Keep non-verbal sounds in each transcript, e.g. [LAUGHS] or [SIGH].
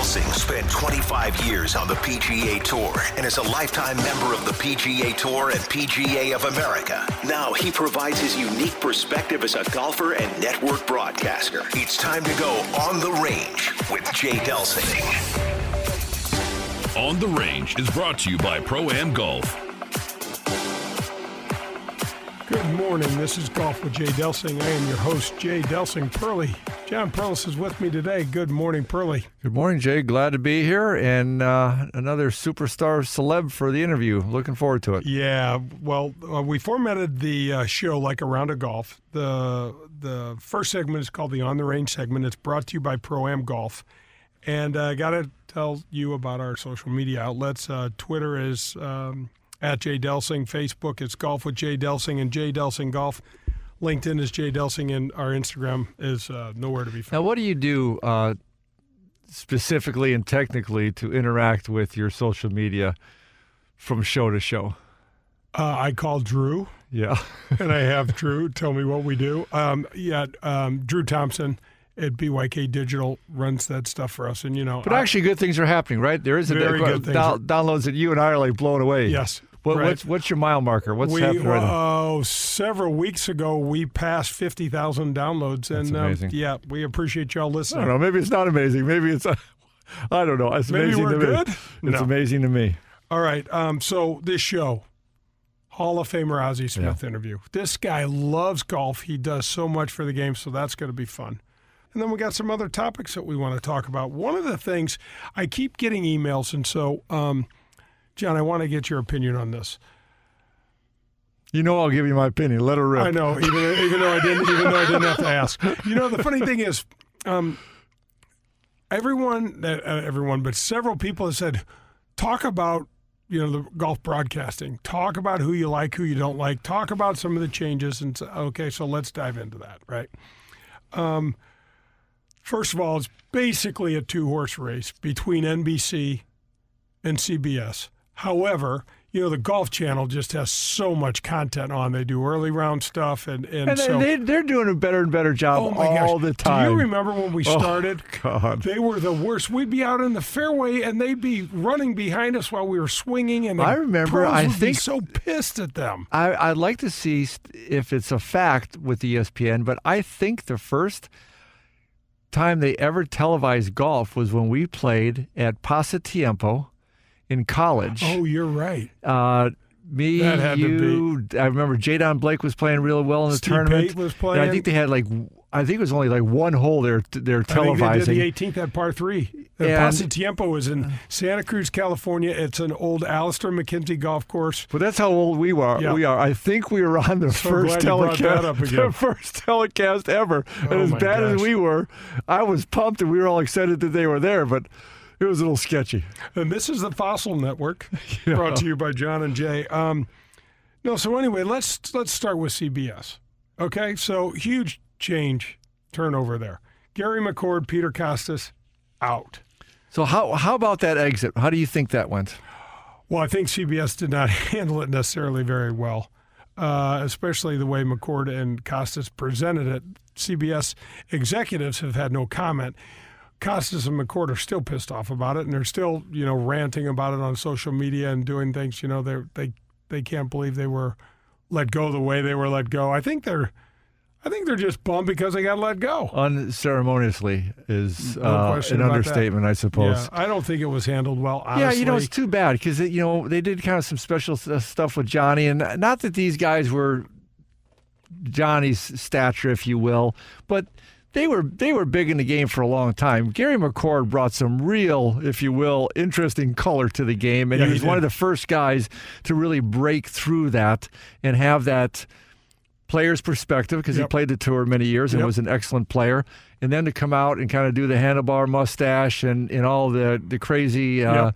Delsing spent 25 years on the PGA Tour and is a lifetime member of the PGA Tour and PGA of America. Now he provides his unique perspective as a golfer and network broadcaster. It's time to go on the range with Jay Delsing. On the Range is brought to you by Pro Am Golf. Good morning. This is Golf with Jay Delsing. I am your host, Jay Delsing Pearly. John Perlis is with me today. Good morning, Pearly. Good morning, Jay. Glad to be here and uh, another superstar celeb for the interview. Looking forward to it. Yeah, well, uh, we formatted the uh, show like a round of golf. The the first segment is called the On the Range segment. It's brought to you by Pro Am Golf. And I uh, got to tell you about our social media outlets. Uh, Twitter is um, at Jay Delsing. Facebook is Golf with Jay Delsing and Jay Delsing Golf. LinkedIn is Jay Delsing, and our Instagram is uh, nowhere to be found. Now, what do you do uh, specifically and technically to interact with your social media from show to show? Uh, I call Drew. Yeah. [LAUGHS] and I have Drew tell me what we do. Um, yeah, um, Drew Thompson at BYK Digital runs that stuff for us, and you know. But actually, good things are happening, right? There is a very good things downloads that you and I are like blown away. Yes, what, right. What's what's your mile marker? What's we, happening right? Oh, several weeks ago we passed fifty thousand downloads, That's and um, yeah, we appreciate y'all listening. I don't know. Maybe it's not amazing. Maybe it's. Uh, [LAUGHS] I don't know. It's maybe amazing we're to good? me. No. It's amazing to me. All right. Um, so this show, Hall of Famer Ozzie Smith Yeah. interview. This guy loves golf. He does so much for the game, so that's going to be fun. And then we got some other topics that we want to talk about. One of the things I keep getting emails, and so um, John, I want to get your opinion on this. You know, I'll give you my opinion. Let her rip. I know, even even though I didn't, even though I didn't have to ask. You know, the funny thing is, um, everyone, uh, everyone, but several people have said, talk about you know the golf broadcasting. Talk about who you like, who you don't like. Talk about some of the changes. And so, okay, so let's dive into that. Right. Um, first of all, it's basically a two horse race between NBC and CBS. However, you know the Golf Channel just has so much content on. They do early round stuff, and and, And so they, they're doing a better and better job oh my all gosh. the time. Do you remember when we Oh, started? God. They were the worst. We'd be out in the fairway, and they'd be running behind us while we were swinging. And I remember, I would be think- so pissed at them. I, I'd like to see if it's a fact with ESPN, but I think the first time they ever televised golf was when we played at Pasatiempo in college. Oh, you're right. Uh, me, That had to you. I remember Jay Don Blake was playing really well in the Steve tournament. Pate was And playing. I think they had like, I think it was only like one hole they're they're I think they televising. did the 18th at par three. The And- Pasatiempo is in Santa Cruz, California. It's an old Alister MacKenzie golf course. But that's how old we are. Yeah. We are. I think we were on the So first glad you brought telecast, that up again. the first telecast ever. Oh, and as bad as we were, I was pumped, and we were all excited that they were there. But it was a little sketchy. And this is the Fossil Network, [LAUGHS] brought to you by John and Jay. Um, no, so anyway, let's let's start with CBS. Okay, so huge change, turnover there. Gary McCord, Peter Kostis, out. So how how about that exit? How do you think that went? Well, I think CBS did not [LAUGHS] handle it necessarily very well, uh, especially the way McCord and Kostis presented it. CBS executives have had no comment. Kostis and McCord are still pissed off about it, and they're still, you know, ranting about it on social media and doing things. You know, they they they can't believe they were let go the way they were let go. I think they're, I think they're just bummed because they got let go. Unceremoniously is No uh, an about that. understatement, I suppose. Yeah, I don't think it was handled well. Honestly. Yeah, you know, it's too bad because you know they did kind of some special stuff with Johnny, and not that these guys were Johnny's stature, if you will, but they were they were big in the game for a long time. Gary McCord brought some real, if you will, interesting color to the game, and Yeah, he he was one of the first guys to really break through that and have that player's perspective because he played the tour many years and Yep. was an excellent player. And then to come out and kind of do the handlebar mustache and, and all the, the crazy uh, Yep.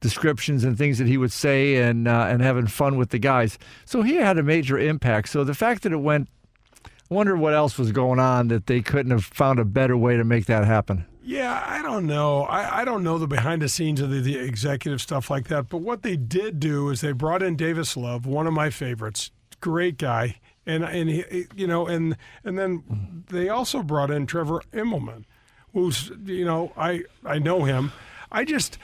descriptions and things that he would say and uh, and having fun with the guys. So he had a major impact. So the fact that it went, wonder what else was going on that they couldn't have found a better way to make that happen. Yeah, I don't know. I, I don't know the behind the scenes of the, the executive stuff like that. But what they did do is they brought in Davis Love, one of my favorites, great guy, and and he, you know, and and then they also brought in Trevor Immelman. who's you know I I know him. I just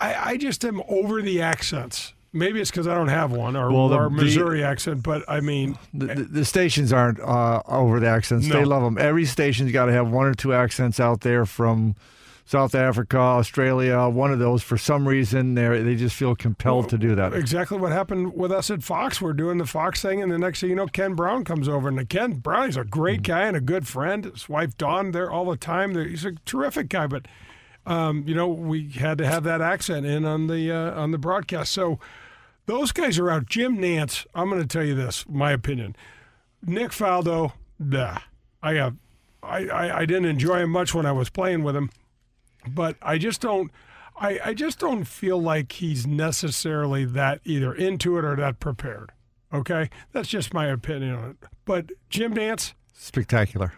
I, I just am over the accents. Maybe it's because I don't have one or, Well, the- the- Missouri accent, but I mean, The, the, the stations aren't uh, over the accents. They love them. Every station's got to have one or two accents out there from South Africa, Australia. One of those, for some reason, they they just feel compelled to do that. exactly what happened with us at Fox. We're doing the Fox thing, and the next thing you know, Ken Brown comes over, and Ken Brown, he's a great Mm. guy and a good friend. His wife Dawn there all the time. He's a terrific guy, but um, you know we had to have that accent in on the uh, on the broadcast. So those guys are out. Jim Nantz, I'm going to tell you this, my opinion. Nick Faldo, nah. I have, I, I, I didn't enjoy him much when I was playing with him, but I just don't. I, I just don't feel like he's necessarily that either into it or that prepared. Okay, that's just my opinion on it. But Jim Nantz, Spectacular.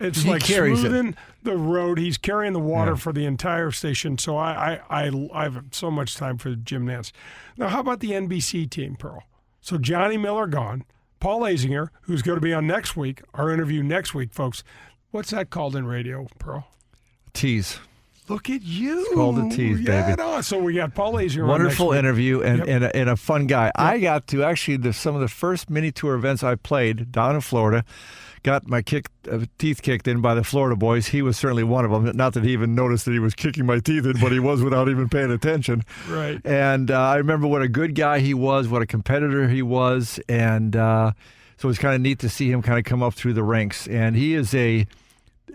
It's He like carries it. smoothing the road. He's carrying the water Yeah. for the entire station. So I, I, I, I have so much time for Jim Nantz. Now, how about the NBC team, Pearl? So Johnny Miller gone. Paul Azinger, who's going to be on next week, our interview next week, folks. What's that called in radio, Pearl? Tease. Look at you. called a tease, yeah, baby. No, so we got Paul Azinger. on Wonderful interview and, Yep. and, a, and a fun guy. I got to actually the, some of the first mini tour events I played down in Florida. Got my kick, uh, teeth kicked in by the Florida boys. He was certainly one of them. Not that he even noticed that he was kicking my teeth in, but he was without even paying attention. Right. And uh, I remember what a good guy he was, what a competitor he was, and uh, so it was kind of neat to see him kind of come up through the ranks. And he is a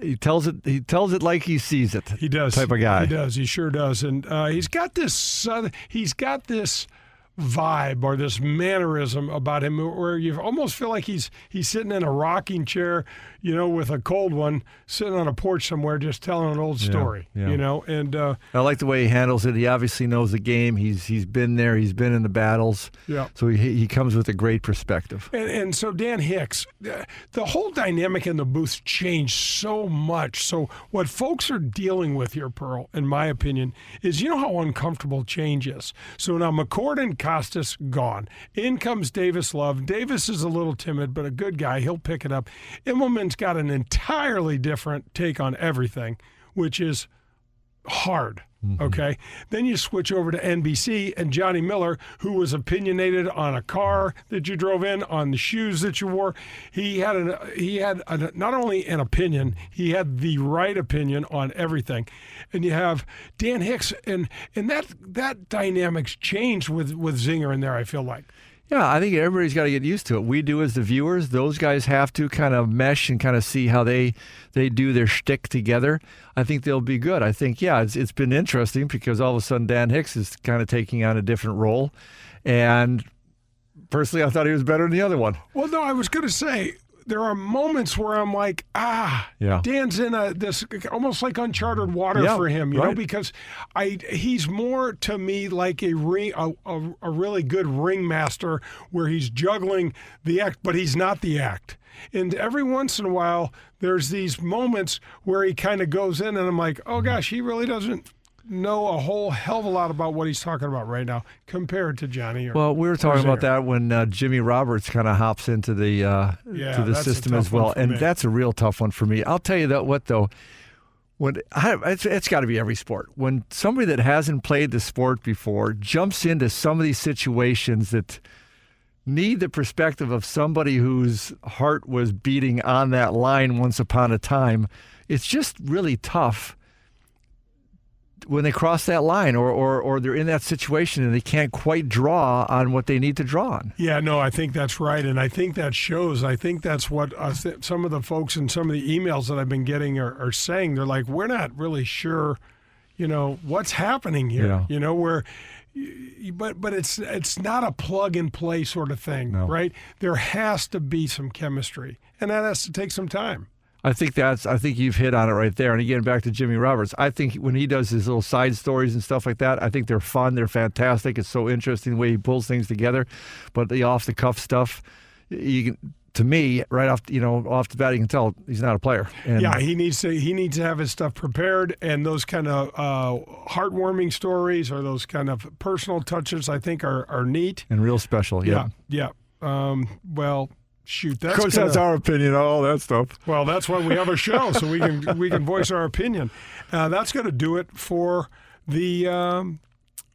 he tells it he tells it like he sees it. He does. type of guy. He does. He sure does. And uh, he's got this. Southern, he's got this vibe or this mannerism about him where you almost feel like he's he's sitting in a rocking chair, you know, with a cold one, sitting on a porch somewhere, just telling an old story. yeah. You know, and uh, I like the way he handles it. He obviously knows the game. He's he's been there. He's been in the battles. yeah. So he he comes with a great perspective. And, and so Dan Hicks, the whole dynamic in the booth changed so much. So what folks are dealing with here, Pearl, in my opinion, is you know how uncomfortable change is. So now McCord and Kostis gone. In comes Davis Love. Davis is a little timid, but a good guy. He'll pick it up. Immelman's got an entirely different take on everything, which is hard. Mm-hmm. Okay. Then you switch over to NBC and Johnny Miller, who was opinionated on a car that you drove in, on the shoes that you wore. He had an he had a, not only an opinion, he had the right opinion on everything. And you have Dan Hicks, and and that that dynamics changed with with Zinger in there. I feel like. Yeah, I think everybody's got to get used to it. We do as the viewers. Those guys have to kind of mesh and kind of see how they they do their shtick together. I think they'll be good. I think yeah, it's it's been interesting because all of a sudden Dan Hicks is kind of taking on a different role, and personally, I thought he was better than the other one. Well, no, I was going to say there are moments where I'm like, ah, Yeah. Dan's in a this almost like uncharted water Yeah, for him, you know, because I he's more to me like a ring a, a, a really good ringmaster where he's juggling the act, but he's not the act. And every once in a while, there's these moments where he kind of goes in, and I'm like, oh gosh, he really doesn't know a whole hell of a lot about what he's talking about right now compared to Johnny. Or, Well, we were talking about that when uh, Jimmy Roberts kind of hops into the uh, Yeah, to the system as well, and me. that's a real tough one for me. I'll tell you that what though, when I, it's, it's got to be every sport. When somebody that hasn't played the sport before jumps into some of these situations that need the perspective of somebody whose heart was beating on that line once upon a time, it's just really tough when they cross that line or, or, or they're in that situation and they can't quite draw on what they need to draw on. Yeah, no, I think that's right, and I think that shows. I think that's what uh, some of the folks and some of the emails that I've been getting are, are saying. They're like, we're not really sure, you know, what's happening here. Yeah. You know, where, but but it's it's not a plug and play sort of thing, No. right? There has to be some chemistry, and that has to take some time. I think that's. I think you've hit on it right there. And again, back to Jimmy Roberts. I think when he does his little side stories and stuff like that, I think they're fun. They're fantastic. It's so interesting the way he pulls things together. But the off the cuff stuff, you can. To me, right off you know off the bat, you can tell he's not a player. And Yeah, he needs to he needs to have his stuff prepared, and those kind of uh, heartwarming stories or those kind of personal touches, I think, are are neat. and real special. Yeah. Yeah, yeah. Um, well, shoot, that's of course, gonna- that's our opinion. All that stuff. well, that's why we have a show, so we can we can voice our opinion. Uh, that's going to do it for the um,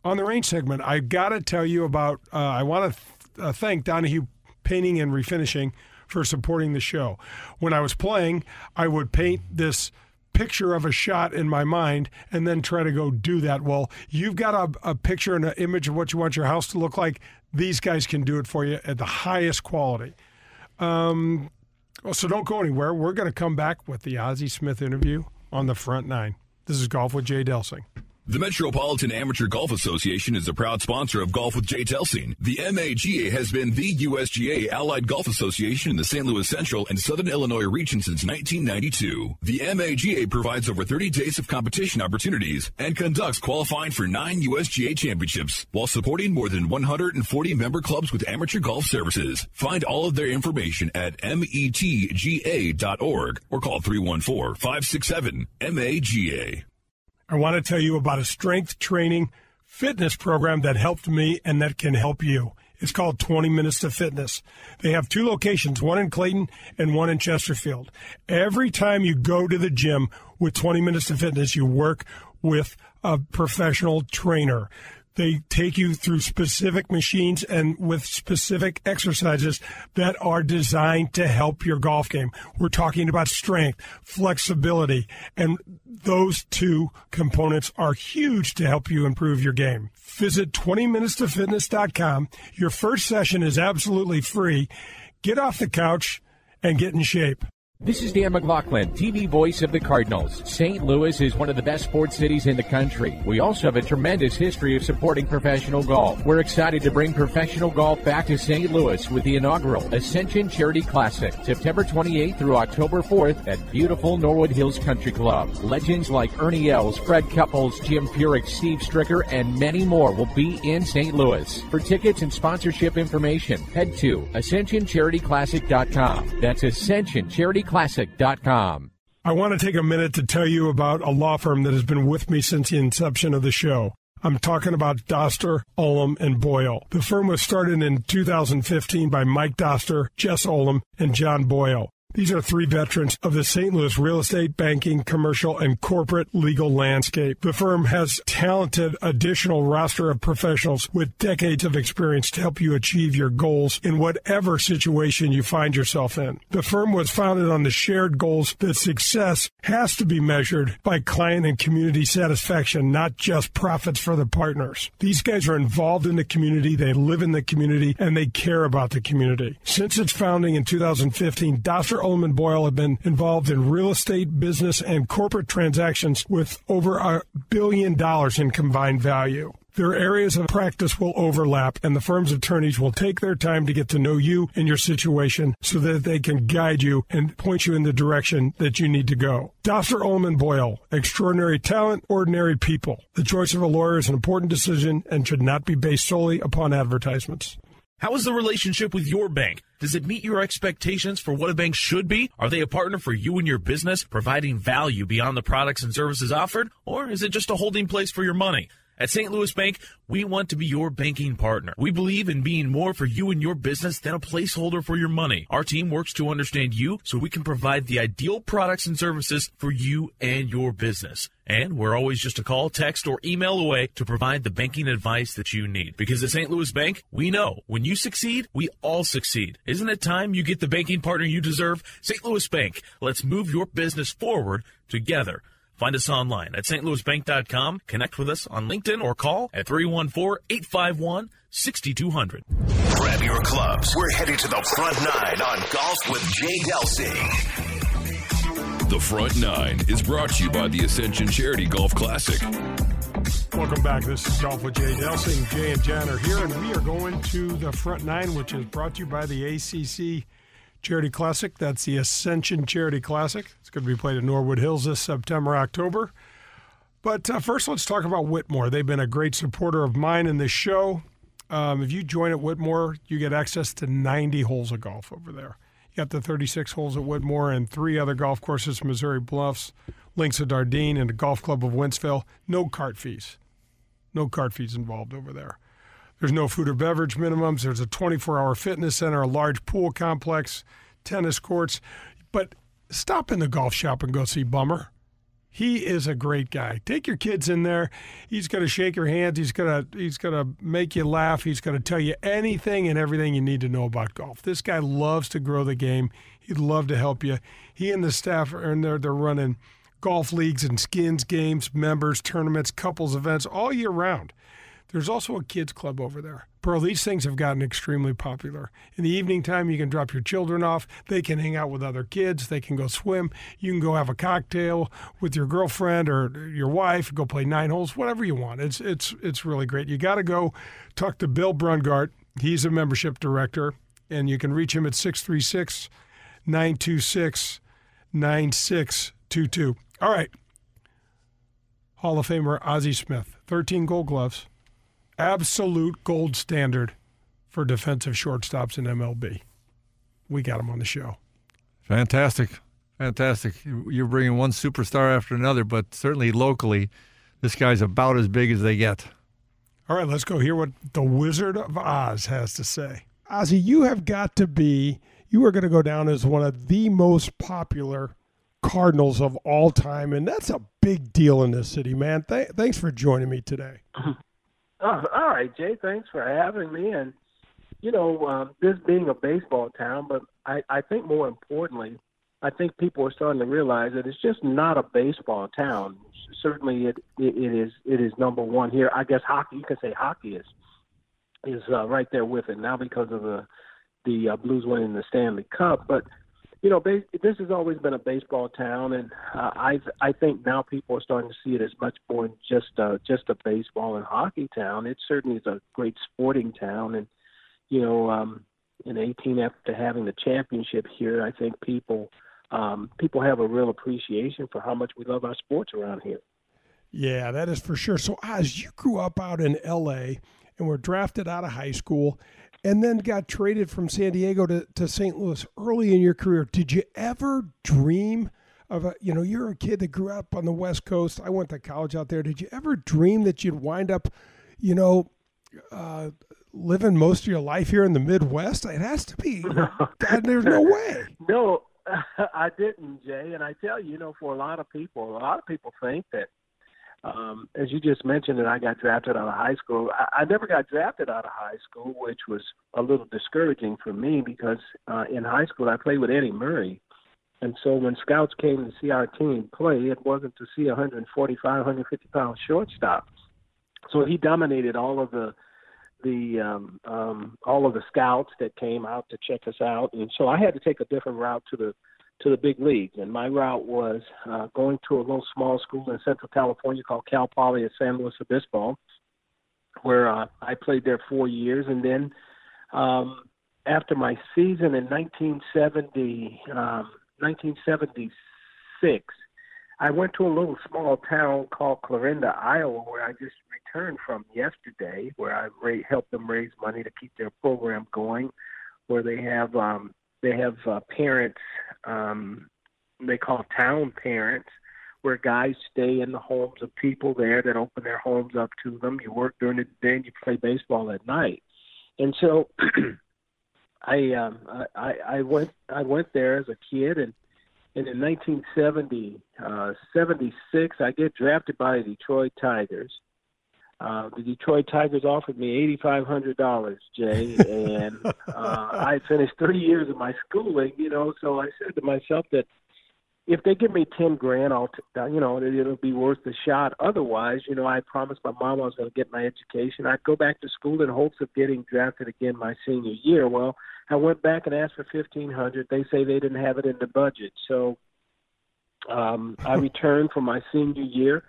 on the range segment. I got to tell you about. Uh, I want to th- uh, thank Donahue Painting and Refinishing for supporting the show. When I was playing, I would paint this picture of a shot in my mind and then try to go do that. Well, you've got a, a picture and an image of what you want your house to look like. These guys can do it for you at the highest quality. Um, well, so don't go anywhere. We're going to come back with the Ozzie Smith interview on the front nine. This is Golf with Jay Delsing. The Metropolitan Amateur Golf Association is a proud sponsor of Golf with Jay Delsing. The MAGA has been the USGA Allied Golf Association in the St. Louis Central and Southern Illinois region since 1992. The MAGA provides over 30 days of competition opportunities and conducts qualifying for nine USGA championships while supporting more than 140 member clubs with amateur golf services. Find all of their information at metga.org or call 314-567-MAGA. I want to tell you about a strength training fitness program that helped me and that can help you. It's called 20 Minutes to Fitness. They have two locations, one in Clayton and one in Chesterfield. Every time you go to the gym with 20 Minutes to Fitness, you work with a professional trainer. They take you through specific machines and with specific exercises that are designed to help your golf game. We're talking about strength, flexibility, and those two components are huge to help you improve your game. Visit 20minutestofitness.com. Your first session is absolutely free. Get off the couch and get in shape. This is Dan McLaughlin, TV voice of the Cardinals. St. Louis is one of the best sports cities in the country. We also have a tremendous history of supporting professional golf. We're excited to bring professional golf back to St. Louis with the inaugural Ascension Charity Classic, September 28th through October 4th at beautiful Norwood Hills Country Club. Legends like Ernie Els, Fred Couples, Jim Furyk, Steve Stricker, and many more will be in St. Louis. For tickets and sponsorship information, head to AscensionCharityClassic.com. That's AscensionCharityClassic.com. I want to take a minute to tell you about a law firm that has been with me since the inception of the show. I'm talking about Doster, Ullom, and Boyle. The firm was started in 2015 by Mike Doster, Jess Ullom, and John Boyle. These are three veterans of the St. Louis real estate, banking, commercial, and corporate legal landscape. The firm has talented additional roster of professionals with decades of experience to help you achieve your goals in whatever situation you find yourself in. The firm was founded on the shared goals that success has to be measured by client and community satisfaction, not just profits for the partners. These guys are involved in the community, they live in the community, and they care about the community. Since its founding in 2015, Doster Ullom Boyle have been involved in real estate, business, and corporate transactions with over a billion dollars in combined value. Their areas of practice will overlap, and the firm's attorneys will take their time to get to know you and your situation so that they can guide you and point you in the direction that you need to go. Doster Ullom Boyle, extraordinary talent, ordinary people. The choice of a lawyer is an important decision and should not be based solely upon advertisements. How is the relationship with your bank? Does it meet your expectations for what a bank should be? Are they a partner for you and your business, providing value beyond the products and services offered? Or is it just a holding place for your money? At St. Louis Bank, we want to be your banking partner. We believe in being more for you and your business than a placeholder for your money. Our team works to understand you so we can provide the ideal products and services for you and your business. And we're always just a call, text, or email away to provide the banking advice that you need. Because at St. Louis Bank, we know when you succeed, we all succeed. Isn't it time you get the banking partner you deserve? St. Louis Bank, let's move your business forward together. Find us online at stlouisbank.com, connect with us on LinkedIn, or call at 314-851-6200. Grab your clubs. We're headed to the front nine on Golf with Jay Delsing. The Front Nine is brought to you by the Ascension Charity Golf Classic. Welcome back. This is Golf with Jay Delsing. Jay and Jan are here, and we are going to the front nine, which is brought to you by the ACC Charity Classic. That's the Ascension Charity Classic. It's going to be played at Norwood Hills this September, October. But uh, first, let's talk about Whitmore. They've been a great supporter of mine in this show. Um, if you join at Whitmore, you get access to 90 holes of golf over there. You got the 36 holes at Whitmore and three other golf courses Missouri Bluffs, Links of Dardenne, and the Golf Club of Wentzville. No cart fees. No cart fees involved over there. There's no food or beverage minimums. There's a 24 hour fitness center, a large pool complex, tennis courts. But stop in the golf shop and go see Bummer. He is a great guy. Take your kids in there. He's going to shake your hands. He's going to he's going to make you laugh. He's going to tell you anything and everything you need to know about golf. This guy loves to grow the game. He'd love to help you. He and the staff are in there. They're running golf leagues and skins games, members, tournaments, couples events all year round. There's also a kids club over there. Pearl, these things have gotten extremely popular. In the evening time, you can drop your children off. They can hang out with other kids. They can go swim. You can go have a cocktail with your girlfriend or your wife. Go play nine holes, whatever you want. It's it's it's really great. You got to go talk to Bill Brungart. He's a membership director, and you can reach him at 636 926 9622. All right. Hall of Famer Ozzie Smith, 13 gold gloves absolute gold standard for defensive shortstops in MLB. We got him on the show. Fantastic. Fantastic. You're bringing one superstar after another, but certainly locally, this guy's about as big as they get. All right, let's go hear what the Wizard of Oz has to say. Ozzie, you have got to be, you are going to go down as one of the most popular Cardinals of all time, and that's a big deal in this city, man. Th- thanks for joining me today. [LAUGHS] Oh, all right, Jay. Thanks for having me. And you know, um, this being a baseball town, but I, I think more importantly, I think people are starting to realize that it's just not a baseball town. Certainly, it it, it is it is number one here. I guess hockey. You can say hockey is is uh, right there with it now because of the the uh, Blues winning the Stanley Cup, but you know, this has always been a baseball town, and uh, I I think now people are starting to see it as much more than just uh, just a baseball and hockey town. It certainly is a great sporting town, and you know, um, in 18 after having the championship here, I think people um, people have a real appreciation for how much we love our sports around here. Yeah, that is for sure. So, as you grew up out in L.A. and were drafted out of high school, and then got traded from San Diego to, to St. Louis early in your career. Did you ever dream of a, you know, you're a kid that grew up on the West Coast. I went to college out there. Did you ever dream that you'd wind up, you know, uh, living most of your life here in the Midwest? It has to be. [LAUGHS] God, there's no way. No, [LAUGHS] I didn't, Jay. And I tell you, you know, for a lot of people, a lot of people think that um, as you just mentioned, and I got drafted out of high school. I, I never got drafted out of high school, which was a little discouraging for me because uh, in high school I played with Eddie Murray, and so when scouts came to see our team play, it wasn't to see a 145, 150 pound shortstop. So he dominated all of the the um, um, all of the scouts that came out to check us out, and so I had to take a different route to the to the big leagues. And my route was uh, going to a little small school in Central California called Cal Poly at San Luis Obispo, where uh, I played there four years. And then um, after my season in 1970, um, 1976, I went to a little small town called Clarinda, Iowa, where I just returned from yesterday, where I ra- helped them raise money to keep their program going, where they have um, they have uh, parents um, they call town parents, where guys stay in the homes of people there that open their homes up to them. You work during the day and you play baseball at night. And so [CLEARS THROAT] I um I, I went I went there as a kid and and in 1970 uh 76 I get drafted by the Detroit Tigers uh, the Detroit Tigers offered me eighty five hundred dollars, Jay, and [LAUGHS] uh, I finished three years of my schooling. You know, so I said to myself that if they give me ten grand, I'll t- uh, you know it'll be worth the shot. Otherwise, you know, I promised my mom I was going to get my education. I'd go back to school in hopes of getting drafted again my senior year. Well, I went back and asked for fifteen hundred. They say they didn't have it in the budget, so um, I [LAUGHS] returned for my senior year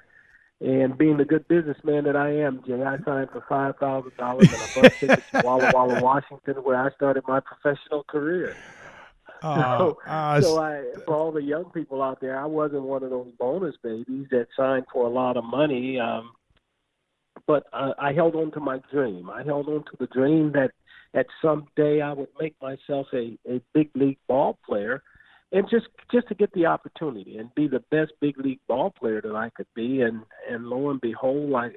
and being the good businessman that I am, Jay, I signed for five thousand dollars and a bus ticket to [LAUGHS] Walla Walla, Washington, where I started my professional career. Uh, [LAUGHS] so, uh, so I, for all the young people out there, I wasn't one of those bonus babies that signed for a lot of money. Um, but uh, I held on to my dream. I held on to the dream that at some day I would make myself a, a big league ball player and just just to get the opportunity and be the best big league ball player that I could be and and lo and behold I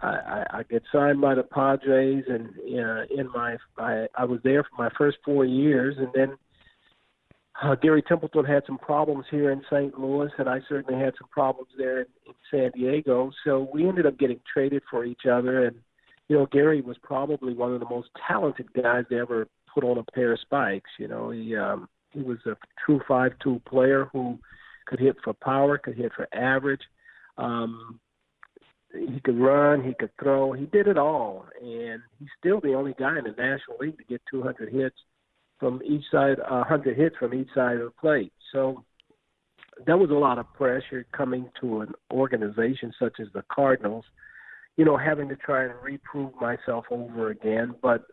I, I, get signed by the Padres, and uh, in my I, I was there for my first four years, and then uh, Gary Templeton had some problems here in St. Louis, and I certainly had some problems there in, in San Diego. So we ended up getting traded for each other, and you know Gary was probably one of the most talented guys to ever put on a pair of spikes. You know he um, he was a true five-tool player who could hit for power, could hit for average. Um, he could run, he could throw, he did it all, and he's still the only guy in the National League to get 200 hits from each side, uh, 100 hits from each side of the plate. So that was a lot of pressure coming to an organization such as the Cardinals. You know, having to try and reprove myself over again, but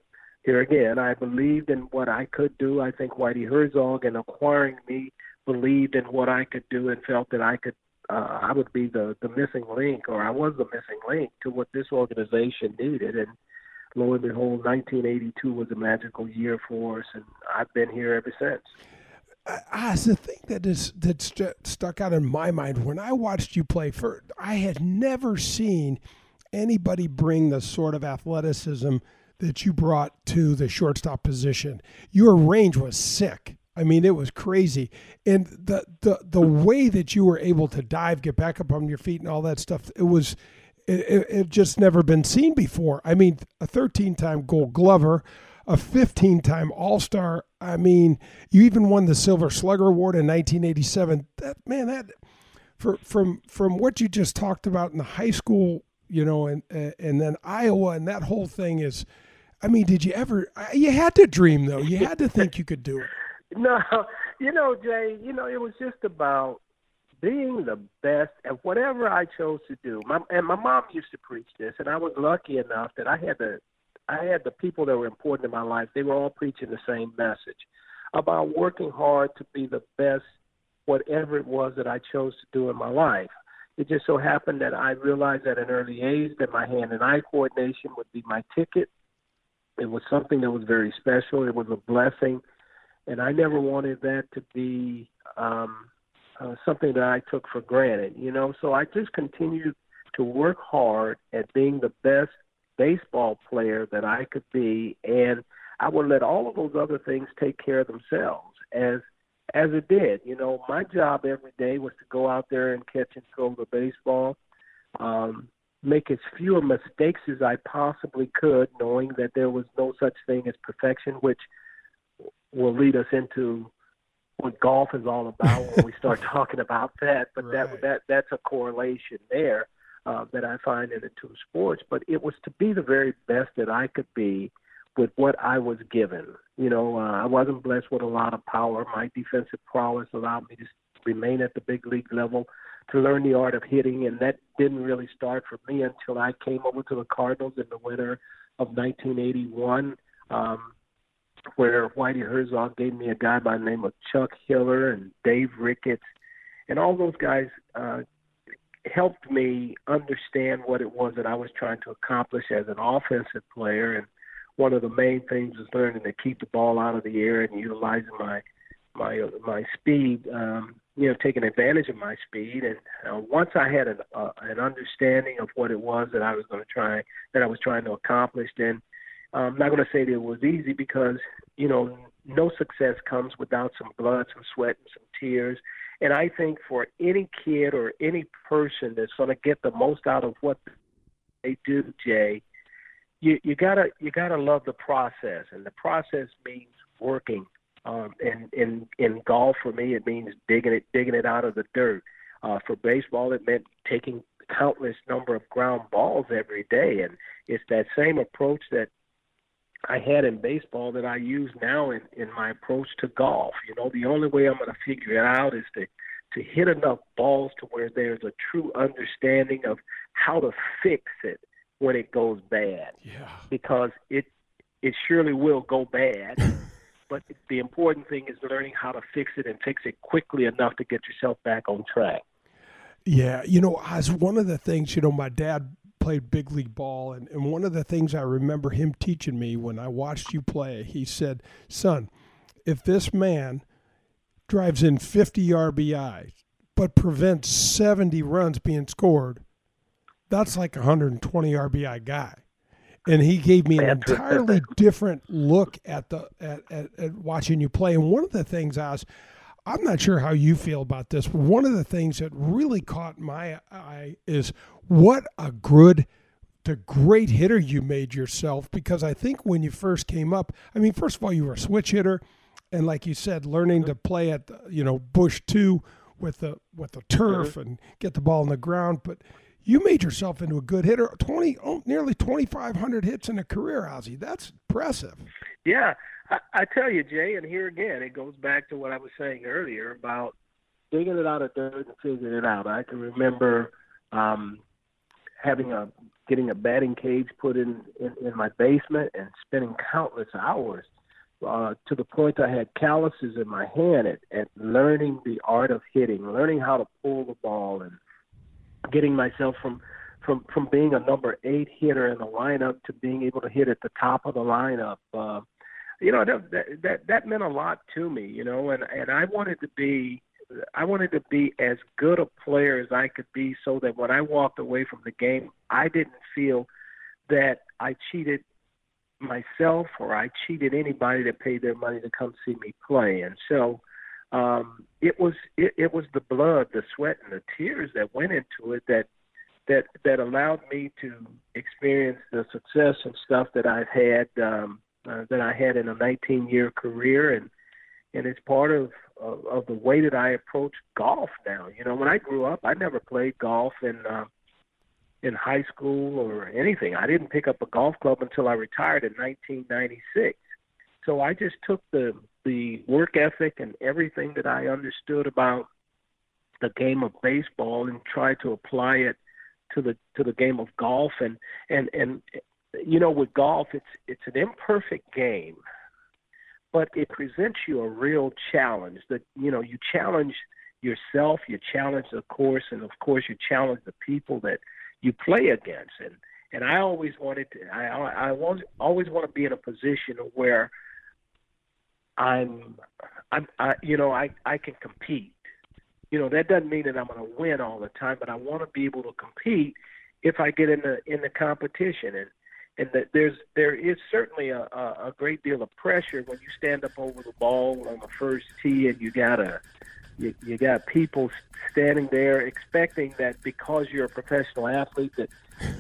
here again, I believed in what I could do. I think Whitey Herzog and acquiring me believed in what I could do and felt that I could uh, I would be the the missing link, or I was the missing link to what this organization needed. And lo and behold, 1982 was a magical year for us, and I've been here ever since. Uh, the thing that is that st- stuck out in my mind when I watched you play. For I had never seen anybody bring the sort of athleticism that you brought to the shortstop position. Your range was sick. I mean, it was crazy, and the the the way that you were able to dive, get back up on your feet, and all that stuff. It was it, it, just never been seen before. I mean, a 13 time gold glover, a 15 time All Star. I mean, you even won the Silver Slugger Award in 1987. That man, that for, from from what you just talked about in the high school, you know, and and then Iowa and that whole thing is. I mean, did you ever? You had to dream though. You had to [LAUGHS] think you could do it. No, you know, Jay. You know, it was just about being the best at whatever I chose to do. My and my mom used to preach this, and I was lucky enough that I had the I had the people that were important in my life. They were all preaching the same message about working hard to be the best, whatever it was that I chose to do in my life. It just so happened that I realized at an early age that my hand and eye coordination would be my ticket. It was something that was very special. It was a blessing, and I never wanted that to be um, uh, something that I took for granted, you know. So I just continued to work hard at being the best baseball player that I could be, and I would let all of those other things take care of themselves as as it did. You know, my job every day was to go out there and catch and throw the baseball, um, make as few mistakes as I possibly could, knowing that there was no such thing as perfection, which will lead us into what golf is all about when we start [LAUGHS] talking about that. But right. that that that's a correlation there uh, that I find in the two sports. But it was to be the very best that I could be with what I was given. You know, uh, I wasn't blessed with a lot of power. My defensive prowess allowed me to remain at the big league level to learn the art of hitting, and that didn't really start for me until I came over to the Cardinals in the winter of 1981. Um, where Whitey Herzog gave me a guy by the name of Chuck Hiller and Dave Ricketts, and all those guys uh, helped me understand what it was that I was trying to accomplish as an offensive player. And one of the main things was learning to keep the ball out of the air and utilizing my my my speed. Um, you know, taking advantage of my speed. And uh, once I had an uh, an understanding of what it was that I was going to try that I was trying to accomplish, then I'm not going to say that it was easy because, you know, no success comes without some blood, some sweat, and some tears. And I think for any kid or any person that's going to get the most out of what they do, Jay, you you gotta you gotta love the process, and the process means working. Um, and in in golf, for me, it means digging it digging it out of the dirt. Uh, for baseball, it meant taking countless number of ground balls every day, and it's that same approach that I had in baseball that I use now in, in my approach to golf. You know, the only way I'm going to figure it out is to to hit enough balls to where there's a true understanding of how to fix it when it goes bad. Yeah. Because it it surely will go bad. [LAUGHS] but the important thing is learning how to fix it and fix it quickly enough to get yourself back on track. Yeah, you know, as one of the things, you know, my dad played big league ball, and, and one of the things I remember him teaching me when I watched you play, he said, "Son, if this man drives in 50 RBI but prevents 70 runs being scored, that's like a 120 RBI guy. And he gave me an entirely [LAUGHS] different look at the at, at, at watching you play. And one of the things I was, I'm not sure how you feel about this, but one of the things that really caught my eye is what a good the great hitter you made yourself. Because I think when you first came up, I mean, first of all, you were a switch hitter, and like you said, learning to play at the, you know Busch two with the with the turf mm-hmm. and get the ball on the ground, but you made yourself into a good hitter. Twenty, oh, nearly twenty five hundred hits in a career, Ozzie. That's impressive. Yeah, I, I tell you, Jay, and here again, it goes back to what I was saying earlier about digging it out of dirt and figuring it out. I can remember um, having a getting a batting cage put in, in, in my basement and spending countless hours uh, to the point I had calluses in my hand at, at learning the art of hitting, learning how to pull the ball, and getting myself from from from being a number eight hitter in the lineup to being able to hit at the top of the lineup. Uh, you know that that that meant a lot to me. You know, and and I wanted to be I wanted to be as good a player as I could be so that when I walked away from the game, I didn't feel that I cheated myself or I cheated anybody that paid their money to come see me play. And so um, it was it, it was the blood, the sweat, and the tears that went into it that that that allowed me to experience the success and stuff that I've had um, uh, that I had in a 19 year career and and it's part of, of of the way that I approach golf now. You know, when I grew up, I never played golf in uh, in high school or anything. I didn't pick up a golf club until I retired in 1996. So I just took the the work ethic and everything that I understood about the game of baseball and tried to apply it to the to the game of golf. And and and you know with golf it's it's an imperfect game but it presents you a real challenge that you know you challenge yourself you challenge the course and of course you challenge the people that you play against. And and I always wanted to I I always always want to be in a position where I'm I'm I you know I I can compete you know that doesn't mean that I'm going to win all the time but I want to be able to compete if I get in the in the competition and and that there's there is certainly a, a, a great deal of pressure when you stand up over the ball on the first tee and you got a you, you got people standing there expecting that because you're a professional athlete that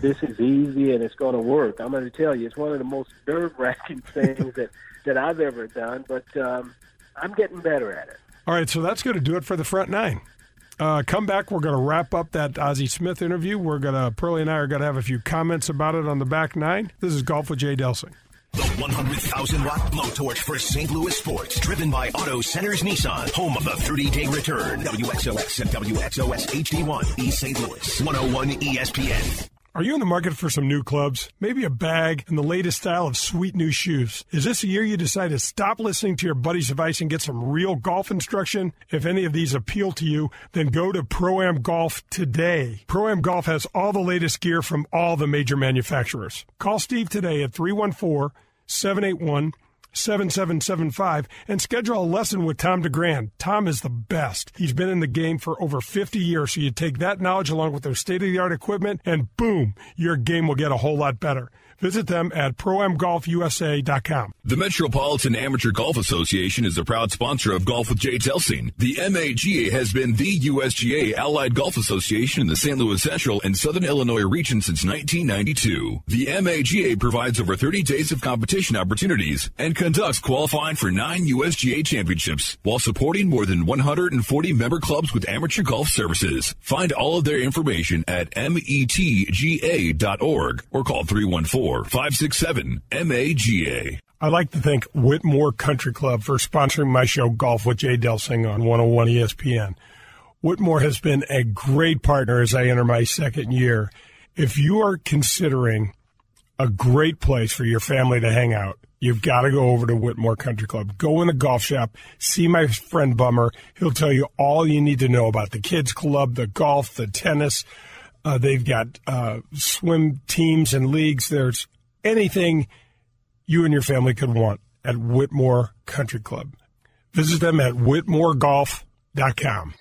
this is easy and it's going to work. I'm going to tell you, it's one of the most nerve-wracking [LAUGHS] things that that I've ever done, but um, I'm getting better at it. All right, so that's going to do it for the front nine. Uh, come back. We're going to wrap up that Ozzie Smith interview. We're going to, Pearlie and I are going to have a few comments about it on the back nine. This is Golf with Jay Delsing. The 100,000 watt blowtorch for St. Louis sports, driven by Auto Centers Nissan, home of the 30 day return. WXOX and WXOS HD1, East St. Louis, 101 ESPN. Are you in the market for some new clubs? Maybe a bag and the latest style of sweet new shoes. Is this a year you decide to stop listening to your buddy's advice and get some real golf instruction? If any of these appeal to you, then go to Pro Am Golf today. Pro Am Golf has all the latest gear from all the major manufacturers. Call Steve today at 314 781 7775 and schedule a lesson with Tom DeGrand. Tom is the best. He's been in the game for over 50 years, so you take that knowledge along with their state of the art equipment, and boom, your game will get a whole lot better. Visit them at proamgolfusa.com. The Metropolitan Amateur Golf Association is a proud sponsor of Golf with Jay Delsing. The MAGA has been the USGA Allied Golf Association in the St. Louis Central and Southern Illinois region since 1992. The MAGA provides over 30 days of competition opportunities and conducts qualifying for nine USGA championships while supporting more than 140 member clubs with amateur golf services. Find all of their information at metga.org or call 314 567 MAGA. I'd like to thank Whitmore Country Club for sponsoring my show, Golf with Jay Delsing on 101 ESPN. Whitmore has been a great partner as I enter my second year. If you are considering a great place for your family to hang out, you've got to go over to Whitmore Country Club. Go in the golf shop, see my friend Bummer. He'll tell you all you need to know about the kids club, the golf, the tennis, uh, they've got uh, swim teams and leagues. There's anything you and your family could want at Whitmore Country Club. Visit them at whitmoregolf.com.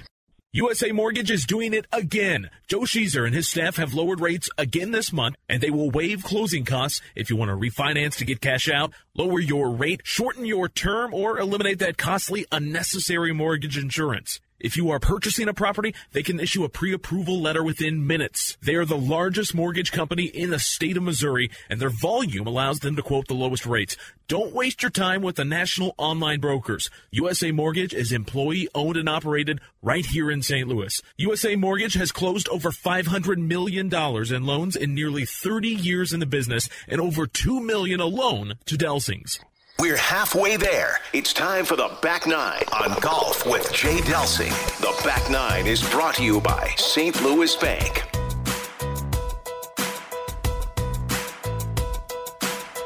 USA Mortgage is doing it again. Joe Sheezer and his staff have lowered rates again this month, and they will waive closing costs if you want to refinance to get cash out, lower your rate, shorten your term, or eliminate that costly, unnecessary mortgage insurance. If you are purchasing a property, they can issue a pre-approval letter within minutes. They are the largest mortgage company in the state of Missouri, and their volume allows them to quote the lowest rates. Don't waste your time with the national online brokers. USA Mortgage is employee owned and operated right here in St. Louis. USA Mortgage has closed over $500 million in loans in nearly 30 years in the business and over 2 million alone to Delsings. We're halfway there. It's time for the Back Nine on Golf with Jay Delsing. The Back Nine is brought to you by St. Louis Bank.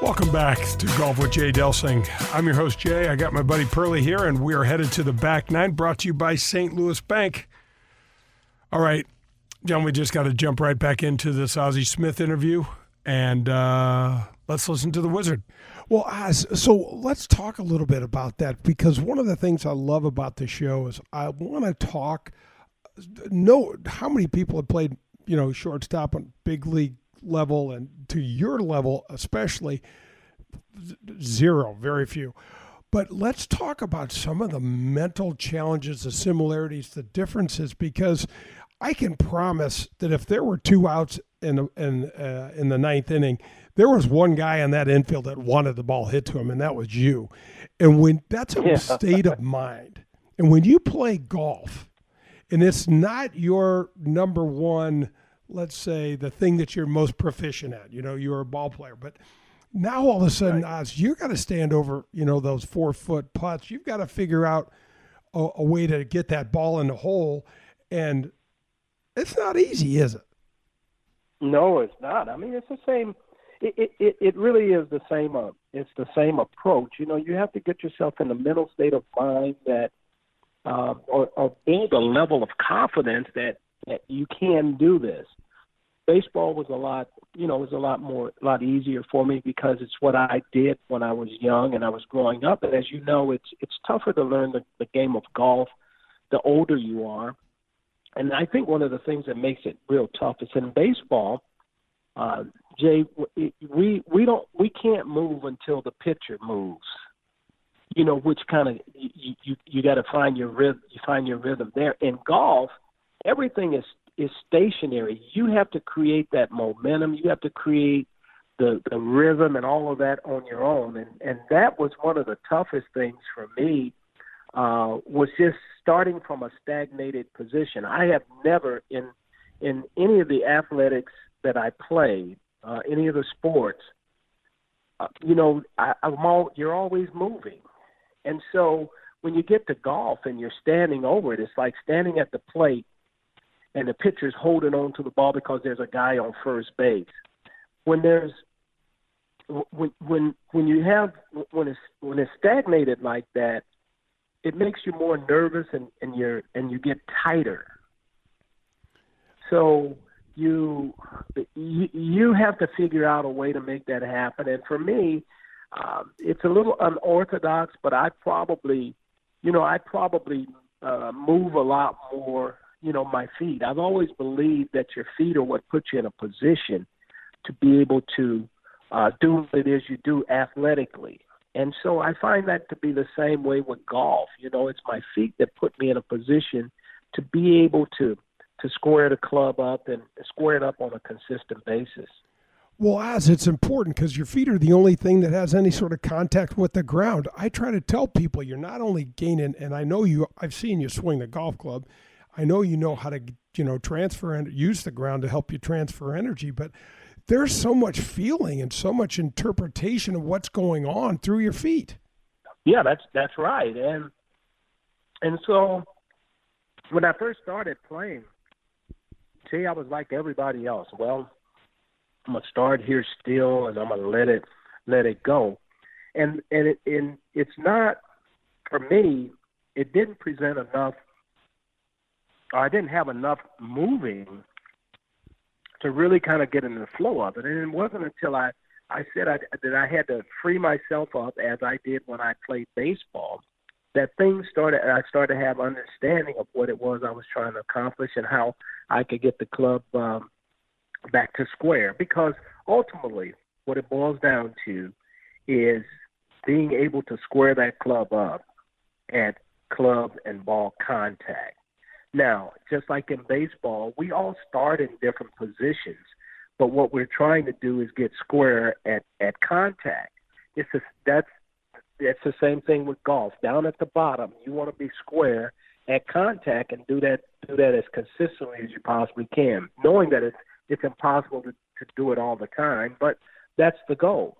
Welcome back to Golf with Jay Delsing. I'm your host, Jay. I got my buddy Pearly here, and we are headed to the back nine, brought to you by St. Louis Bank. All right, John, we just got to jump right back into this Ozzie Smith interview, and uh, let's listen to the Wizard. Well, so let's talk a little bit about that because one of the things I love about the show is I want to talk. Know how many people have played, you know, shortstop on big league level and to your level especially zero, very few. But let's talk about some of the mental challenges, the similarities, the differences, because I can promise that if there were two outs in in uh, in the ninth inning, there was one guy on that infield that wanted the ball hit to him, and that was you. And when that's a yeah. state of mind, and when you play golf, and it's not your number one, let's say the thing that you're most proficient at, you know, you're a ball player, but now all of a sudden, right. Oz, you got to stand over, you know, those four foot putts. You've got to figure out a, a way to get that ball in the hole, and it's not easy, is it? No, it's not. I mean, it's the same it, it, it really is the same. Uh, it's the same approach. You know, you have to get yourself in the mental state of mind that, uh, or, or build a level of confidence that that you can do this. Baseball was a lot, you know, was a lot more, a lot easier for me because it's what I did when I was young and I was growing up. And as you know, it's it's tougher to learn the, the game of golf the older you are. And I think one of the things that makes it real tough is in baseball uh, Jay, we we don't we can't move until the pitcher moves. You know, which kind of you you, you got to find your rhythm. You find your rhythm there. In golf, everything is is stationary. You have to create that momentum. You have to create the the rhythm and all of that on your own. And and that was one of the toughest things for me. Uh, was just starting from a stagnated position. I have never in in any of the athletics that I played, uh, any of the sports, uh, you know, I, I'm all, you're always moving. And so when you get to golf and you're standing over it, it's like standing at the plate and the pitcher's holding on to the ball because there's a guy on first base. When there's when when when you have when it's when it's stagnated like that, it makes you more nervous and and you're and you get tighter. So you you have to figure out a way to make that happen. And for me, um, it's a little unorthodox, but I probably, you know, I probably uh, move a lot more. You know, my feet. I've always believed that your feet are what puts you in a position to be able to uh, do what it is you do athletically. And so I find that to be the same way with golf. You know, it's my feet that put me in a position to be able to to square the club up and square it up on a consistent basis. Well, as it's important because your feet are the only thing that has any sort of contact with the ground. I try to tell people you're not only gaining, and I know you. I've seen you swing the golf club. I know you know how to, you know, transfer and use the ground to help you transfer energy. But there's so much feeling and so much interpretation of what's going on through your feet. Yeah, that's that's right. And and so when I first started playing, I was like everybody else. Well, I'm gonna start here still, and I'm gonna let it let it go. And and it and it's not for me. It didn't present enough. Or I didn't have enough moving to really kind of get in the flow of it. And it wasn't until I I said I, that I had to free myself up as I did when I played baseball that things started. I started to have understanding of what it was I was trying to accomplish and how I could get the club um, back to square. Because ultimately, what it boils down to is being able to square that club up at club and ball contact. Now, just like in baseball, we all start in different positions, but what we're trying to do is get square at at contact. It's that's it's the same thing with golf. Down at the bottom, you want to be square at contact and do that do that as consistently as you possibly can, knowing that it's it's impossible to, to do it all the time, but that's the goal.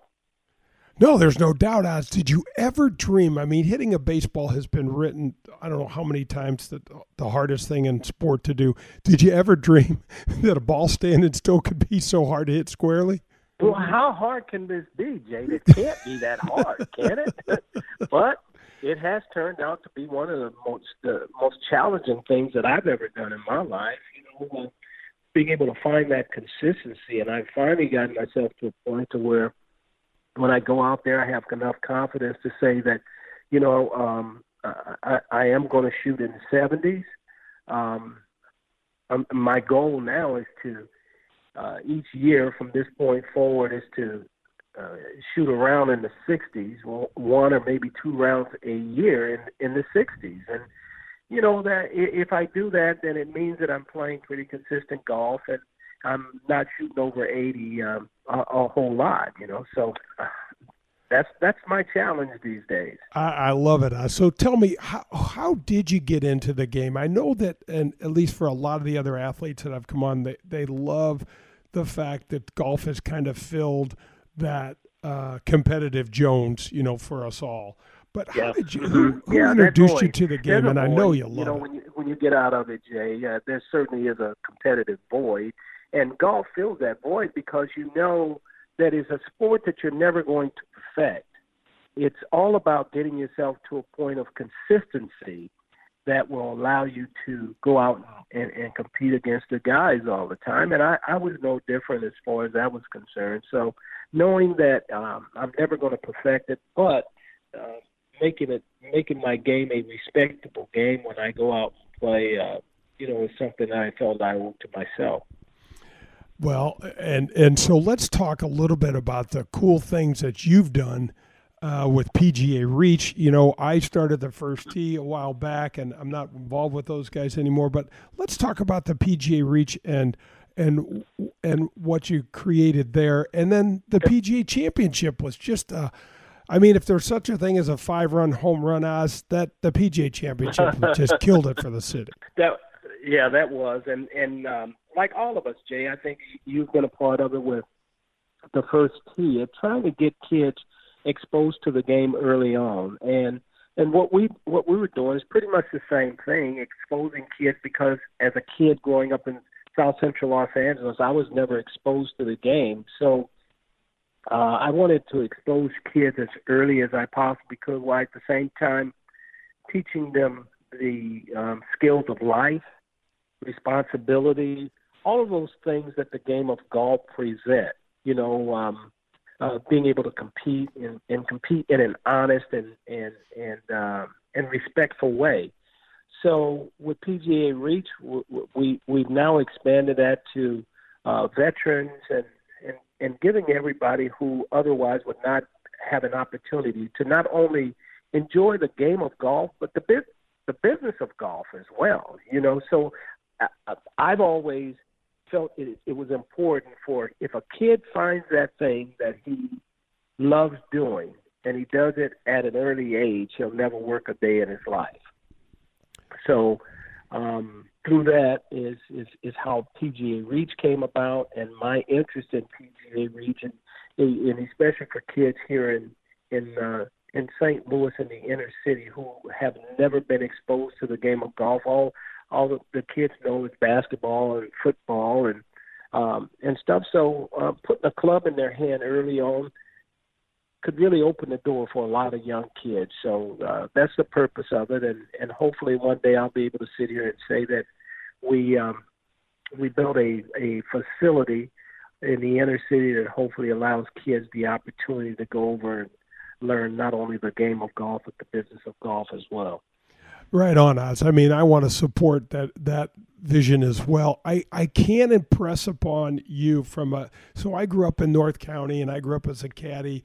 No, there's no doubt. As did you ever dream? I mean, hitting a baseball has been written. I don't know how many times that the hardest thing in sport to do. Did you ever [LAUGHS] dream that a ball standing still could be so hard to hit squarely? Well, how hard can this be, Jay? It [LAUGHS] can't be that hard, can it? [LAUGHS] but it has turned out to be one of the most the most challenging things that I've ever done in my life. You know, being able to find that consistency, and I've finally gotten myself to a point to where when I go out there, I have enough confidence to say that, you know, um, I, I am going to shoot in the 70s. Um, um, my goal now is to uh, each year from this point forward is to uh, shoot around in the 60s, one or maybe two rounds a year in in the 60s, and you know that if I do that, then it means that I'm playing pretty consistent golf and I'm not shooting over 80 um, a, a whole lot, you know. So uh, that's that's my challenge these days. I, I love it. Uh, so tell me, how how did you get into the game? I know that, and at least for a lot of the other athletes that I've come on, they they love the fact that golf has kind of filled that uh, competitive Jones, you know, for us all. But how did you? Who, who yeah, introduced you to the game? And I know you love you know, it. when you when you get out of it, Jay, uh, there certainly is a competitive void, and golf fills that void because you know that is a sport that you're never going to perfect. It's all about getting yourself to a point of consistency that will allow you to go out and, and compete against the guys all the time. And I, I was no different as far as that was concerned. So knowing that um, I'm never going to perfect it, but uh, making it making my game a respectable game when I go out and play, uh, you know, is something that I felt I owed to myself. Well, and and so let's talk a little bit about the cool things that you've done uh, with PGA Reach. You know, I started the first tee a while back, and I'm not involved with those guys anymore. But let's talk about the PGA Reach and and and what you created there, and then the PGA Championship was just. Uh, I mean, if there's such a thing as a five-run home run, Oz, that the PGA Championship [LAUGHS] just killed it for the city. That, yeah, that was, and and um, like all of us, Jay, I think you've been a part of it with the first tee of trying to get kids exposed to the game early on. And and what we what we were doing is pretty much the same thing, exposing kids because as a kid growing up in South Central Los Angeles, I was never exposed to the game. So uh, I wanted to expose kids as early as I possibly could, while at the same time teaching them the um, skills of life, responsibility, all of those things that the game of golf present. You know, um, uh, being able to compete and, and compete in an honest and and and um, and respectful way. So with PGA Reach, we we've now expanded that to uh, veterans and, and and giving everybody who otherwise would not have an opportunity to not only enjoy the game of golf, but the bit the business of golf as well. You know, so uh, I've always felt it, it was important for if a kid finds that thing that he loves doing and he does it at an early age, he'll never work a day in his life. So um, through that is, is is how PGA Reach came about, and my interest in PGA Reach, and, and especially for kids here in in uh, in St. Louis in the inner city who have never been exposed to the game of golf. All all the, the kids know is basketball and football and um, and stuff. So uh, putting a club in their hand early on could really open the door for a lot of young kids. So uh, that's the purpose of it, and and hopefully one day I'll be able to sit here and say that we um, we built a a facility in the inner city that hopefully allows kids the opportunity to go over and learn not only the game of golf but the business of golf as well. Right on, Oz. I mean, I want to support that that vision as well. I, I can't impress upon you from a so I grew up in North County and I grew up as a caddy,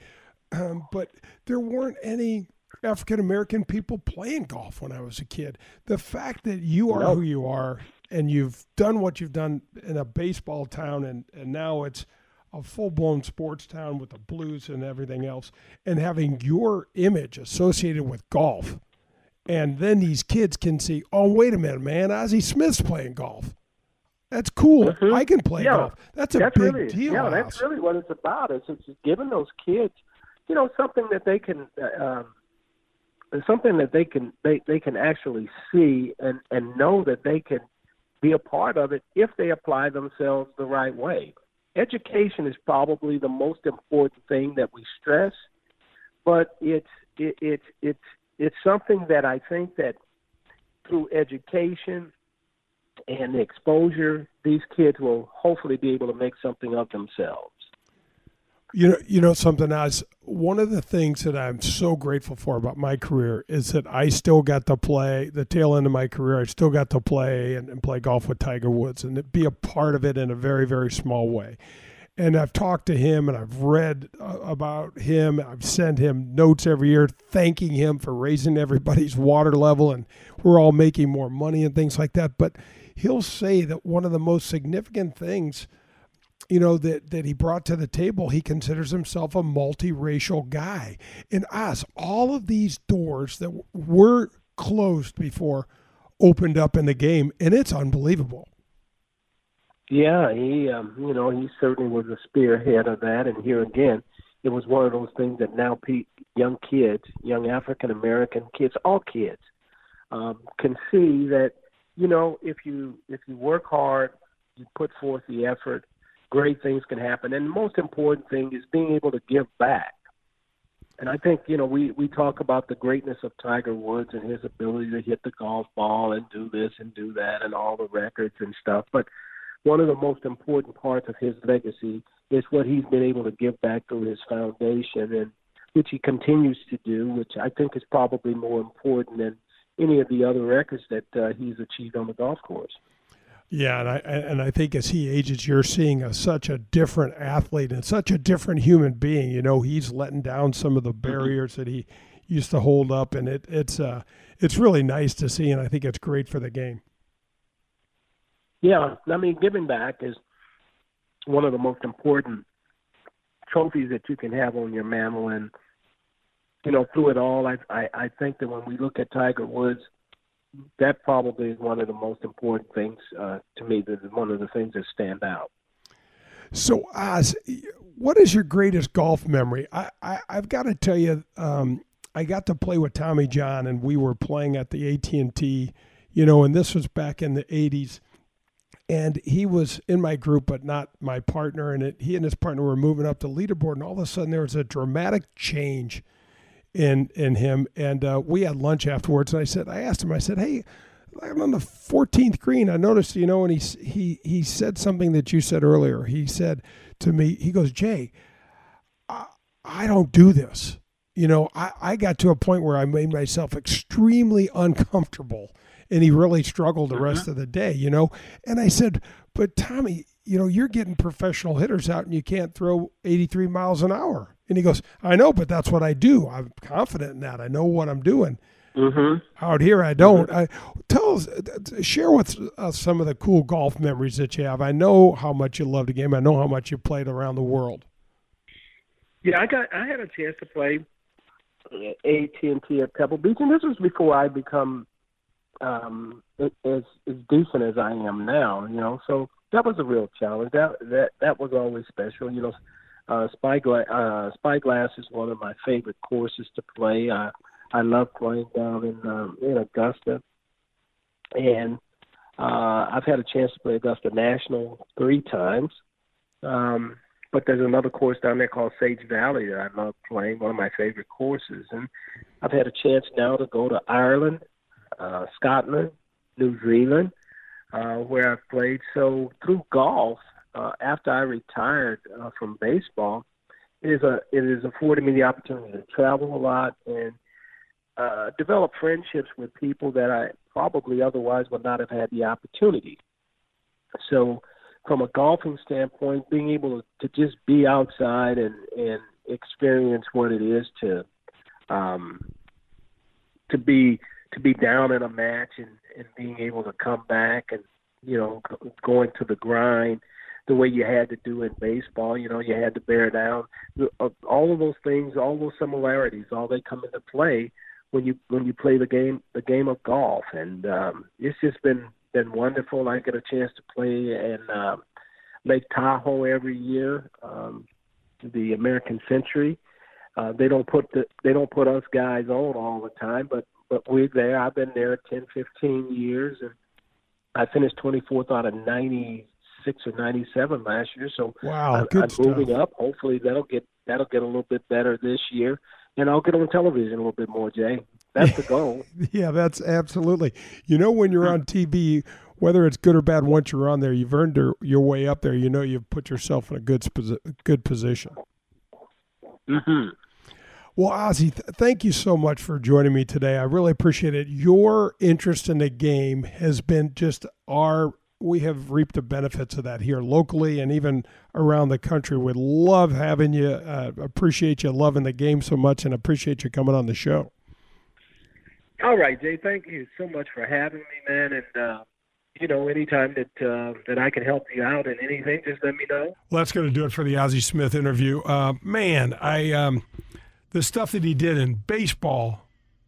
um, but there weren't any African American people playing golf when I was a kid. The fact that you are nope. who you are and you've done what you've done in a baseball town and, and now it's a full blown sports town with the blues and everything else, and having your image associated with golf and then these kids can see, oh, wait a minute, man, Ozzie Smith's playing golf. That's cool. Mm-hmm. I can play yeah. golf. That's a that's big really, deal. Yeah, that's really what it's about. Is it's giving those kids, you know, something that they can, uh, um, something that they can they they can actually see and and know that they can be a part of it if they apply themselves the right way. Education is probably the most important thing that we stress, but it's it, it's it's it's something that I think that through education and exposure, these kids will hopefully be able to make something of themselves. You know, you know something as one of the things that I'm so grateful for about my career is that I still got to play the tail end of my career. I still got to play and, and play golf with Tiger Woods and be a part of it in a very, very small way and I've talked to him and I've read uh, about him. I've sent him notes every year thanking him for raising everybody's water level and we're all making more money and things like that. But he'll say that one of the most significant things, you know, that, that he brought to the table, he considers himself a multiracial guy. And us, all of these doors that were closed before opened up in the game, and it's unbelievable. Yeah, he, um, you know, he certainly was a spearhead of that. And here again, it was one of those things that now young kids, young African American kids, all kids, um, can see that, you know, if you if you work hard, you put forth the effort, great things can happen. And the most important thing is being able to give back. And I think, you know, we, we talk about the greatness of Tiger Woods and his ability to hit the golf ball and do this and do that and all the records and stuff. But one of the most important parts of his legacy is what he's been able to give back through his foundation, and which he continues to do, which I think is probably more important than any of the other records that uh, he's achieved on the golf course. Yeah, and I and I think as he ages, you're seeing a, such a different athlete and such a different human being. You know, he's letting down some of the mm-hmm. barriers that he used to hold up, and it, it's uh, it's really nice to see, and I think it's great for the game. Yeah, I mean, giving back is one of the most important trophies that you can have on your mantle, and you know, through it all, I I, I think that when we look at Tiger Woods, that probably is one of the most important things uh, to me. That one of the things that stand out. So, Oz, what is your greatest golf memory? I, I have got to tell you, um, I got to play with Tommy John, and we were playing at the AT and T, you know, and this was back in the '80s and he was in my group but not my partner. And it, he and his partner were moving up the leaderboard and all of a sudden there was a dramatic change in in him. And uh, we had lunch afterwards and I said I asked him I said hey I'm on the 14th green. I noticed you know and he he he said something that you said earlier. He said to me he goes Jay I, I don't do this. You know I, I got to a point where I made myself extremely uncomfortable and he really struggled the rest uh-huh. of the day, you know. And I said, "But Tommy, you know, you're getting professional hitters out and you can't throw 83 miles an hour." And he goes, "I know, but that's what I do. I'm confident in that. I know what I'm doing." Mm-hmm. Out here, I don't. Mm-hmm. I tell us, share with us some of the cool golf memories that you have. I know how much you love the game. I know how much you played around the world. Yeah, I got. I had a chance to play AT and T at Pebble Beach, and this was before I become um, as as decent as I am now. You know, so that was a real challenge. That that that was always special. You know, uh, Spyglass uh, Spyglass is one of my favorite courses to play. I I love playing down in um, in Augusta, and uh, I've had a chance to play Augusta National three times. Um, but there's another course down there called Sage Valley that I love playing, one of my favorite courses. And I've had a chance now to go to Ireland uh, Scotland, New Zealand, uh, where I've played. So through golf, uh, after I retired uh, from baseball, it is a it is afforded me the opportunity to travel a lot and uh, develop friendships with people that I probably otherwise would not have had the opportunity. So, from a golfing standpoint, being able to, to just be outside and and experience what it is to um, to be to be down in a match and, and being able to come back and you know going to the grind the way you had to do in baseball. You know, you had to bear down. Uh, all of those things, all those similarities, all they come into play when you when you play the game the game of golf. And um, it's just been been wonderful. I get a chance to play in uh, Lake Tahoe every year, um, the American Century. Uh, they don't put the they don't put us guys on all the time, but but we're there. I've been there 10, 15 years, and I finished 24th out of 96 or 97 last year. So wow, I, good I'm stuff. moving up. Hopefully that'll get that'll get a little bit better this year, and I'll get on television a little bit more, Jay. That's the goal. [LAUGHS] Yeah, that's absolutely. You know, when you're on TV, whether it's good or bad, once you're on there, you've earned your, your way up there. You know, you've put yourself in a good good position. hmm Well, Ozzie, th- thank you so much for joining me today. I really appreciate it. Your interest in the game has been just our. We have reaped the benefits of that here locally and even around the country. We love having you. Uh, appreciate you loving the game so much, and appreciate you coming on the show. All right, Jay. Thank you so much for having me, man. And uh, you know, anytime that uh, that I can help you out in anything, just let me know. Well, that's going to do it for the Ozzie Smith interview. Uh, man, I um, the stuff that he did in baseball,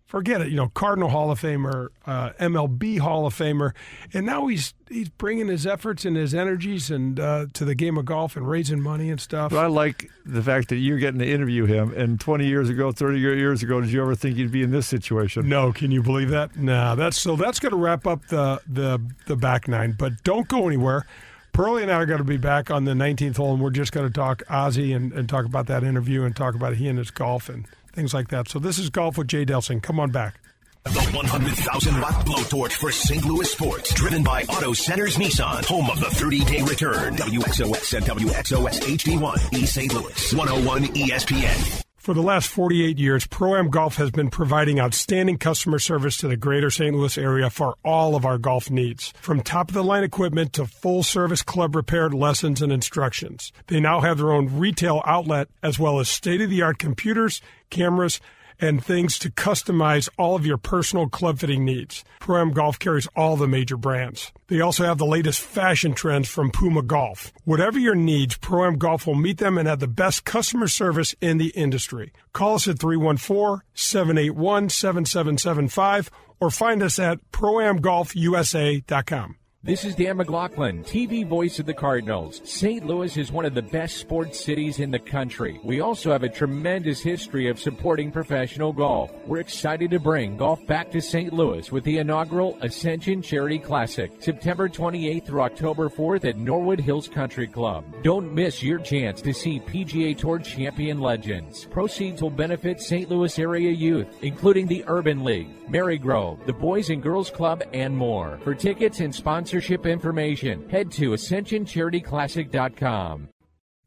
forget it. You know, Cardinal Hall of Famer, uh, MLB Hall of Famer, and now he's he's bringing his efforts and his energies and uh, to the game of golf and raising money and stuff. But I like the fact that you're getting to interview him. And 20 years ago, 30 years ago, did you ever think you'd be in this situation? No, can you believe that? No, that's so that's going to wrap up the the the back nine. But don't go anywhere. Pearlie and I are going to be back on the 19th hole, and we're just going to talk Ozzie and, and talk about that interview and talk about he and his golf and things like that. So this is golf with Jay Delsing. Come on back. The 100,000 watt blowtorch for St. Louis sports, driven by Auto Centers Nissan, home of the 30 day return. WXOX and WXOS HD1, East St. Louis, 101 ESPN. For the last 48 years, Pro Am Golf has been providing outstanding customer service to the greater St. Louis area for all of our golf needs. From top of the line equipment to full service club repair lessons and instructions. They now have their own retail outlet as well as state of the art computers, cameras, and things to customize all of your personal club fitting needs. Pro Am Golf carries all the major brands. They also have the latest fashion trends from Puma Golf. Whatever your needs, Pro Am Golf will meet them and have the best customer service in the industry. Call us at 314-781-7775 or find us at proamgolfusa.com. This is Dan McLaughlin, TV voice of the Cardinals. St. Louis is one of the best sports cities in the country. We also have a tremendous history of supporting professional golf. We're excited to bring golf back to St. Louis with the inaugural Ascension Charity Classic, September 28th through October 4th at Norwood Hills Country Club. Don't miss your chance to see PGA Tour champion legends. Proceeds will benefit St. Louis area youth, including the Urban League, Marygrove, the Boys and Girls Club, and more. For tickets and sponsorship information, head to ascensioncharityclassic.com.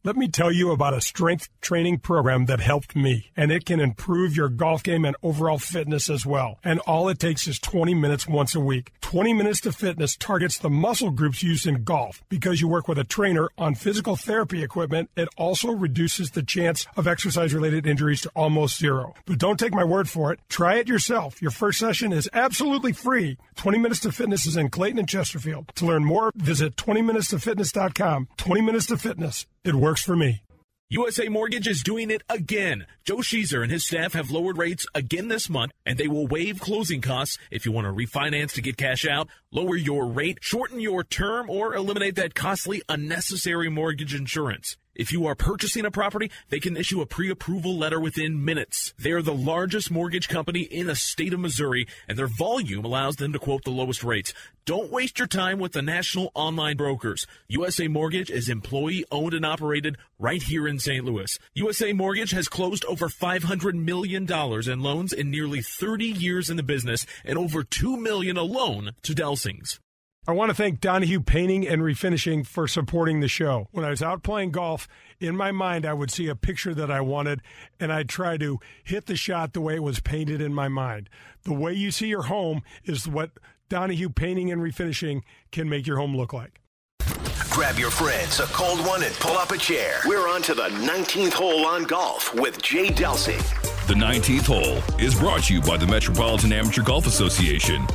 Let me tell you about a strength training program that helped me, and it can improve your golf game and overall fitness as well. And all it takes is 20 minutes once a week. 20 Minutes to Fitness targets the muscle groups used in golf. Because you work with a trainer on physical therapy equipment, it also reduces the chance of exercise related injuries to almost zero. But don't take my word for it. Try it yourself. Your first session is absolutely free. 20 Minutes to Fitness is in Clayton and Chesterfield. To learn more, visit 20minutestofitness.com. 20 Minutes to Fitness. It works for me. USA Mortgage is doing it again. Joe Sheezer and his staff have lowered rates again this month, and they will waive closing costs if you want to refinance to get cash out, lower your rate, shorten your term, or eliminate that costly, unnecessary mortgage insurance. If you are purchasing a property, they can issue a pre-approval letter within minutes. They're the largest mortgage company in the state of Missouri, and their volume allows them to quote the lowest rates. Don't waste your time with the national online brokers. USA Mortgage is employee owned and operated right here in St. Louis. USA Mortgage has closed over $500 million in loans in nearly 30 years in the business and over 2 million alone to Delsings. I want to thank Donahue Painting and Refinishing for supporting the show. When I was out playing golf, in my mind, I would see a picture that I wanted, and I'd try to hit the shot the way it was painted in my mind. The way you see your home is what Donahue Painting and Refinishing can make your home look like. Grab your friends, a cold one, and pull up a chair. We're on to the 19th hole on golf with Jay Delsing. The 19th hole is brought to you by the Metropolitan Amateur Golf Association.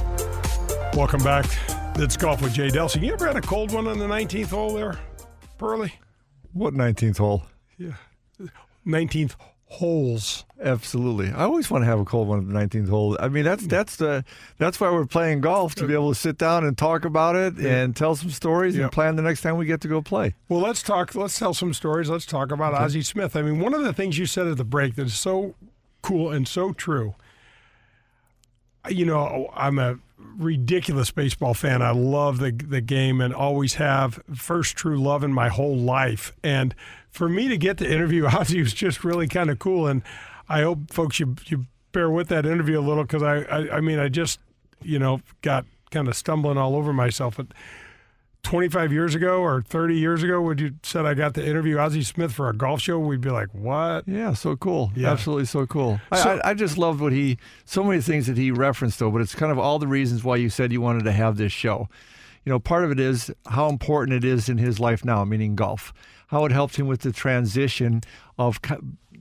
Welcome back. It's Golf with Jay Delsing. You ever had a cold one on the 19th hole there, Pearly? What 19th hole? Yeah. 19th holes. Absolutely. I always want to have a cold one at the 19th hole. I mean, that's that's the that's why we're playing golf to be able to sit down and talk about it and tell some stories Yeah. and plan the next time we get to go play. Well, let's talk. Let's tell some stories. Let's talk about Ozzie Smith. I mean, one of the things you said at the break that is so cool and so true. You know, I'm a ridiculous baseball fan. I love the the game and always have. First true love in my whole life. And for me to get to interview [LAUGHS] Ozzie was just really kind of cool. And I hope folks you you bear with that interview a little because I, I I mean I just you know got kind of stumbling all over myself. But 25 years ago or 30 years ago, would you said I got to interview Ozzie Smith for a golf show, we'd be like, what? Yeah, so cool. Yeah. Absolutely so cool. So- I, I, I just love what he, so many things that he referenced, though, but it's kind of all the reasons why you said you wanted to have this show. You know, part of it is how important it is in his life now, meaning golf, how it helped him with the transition of co-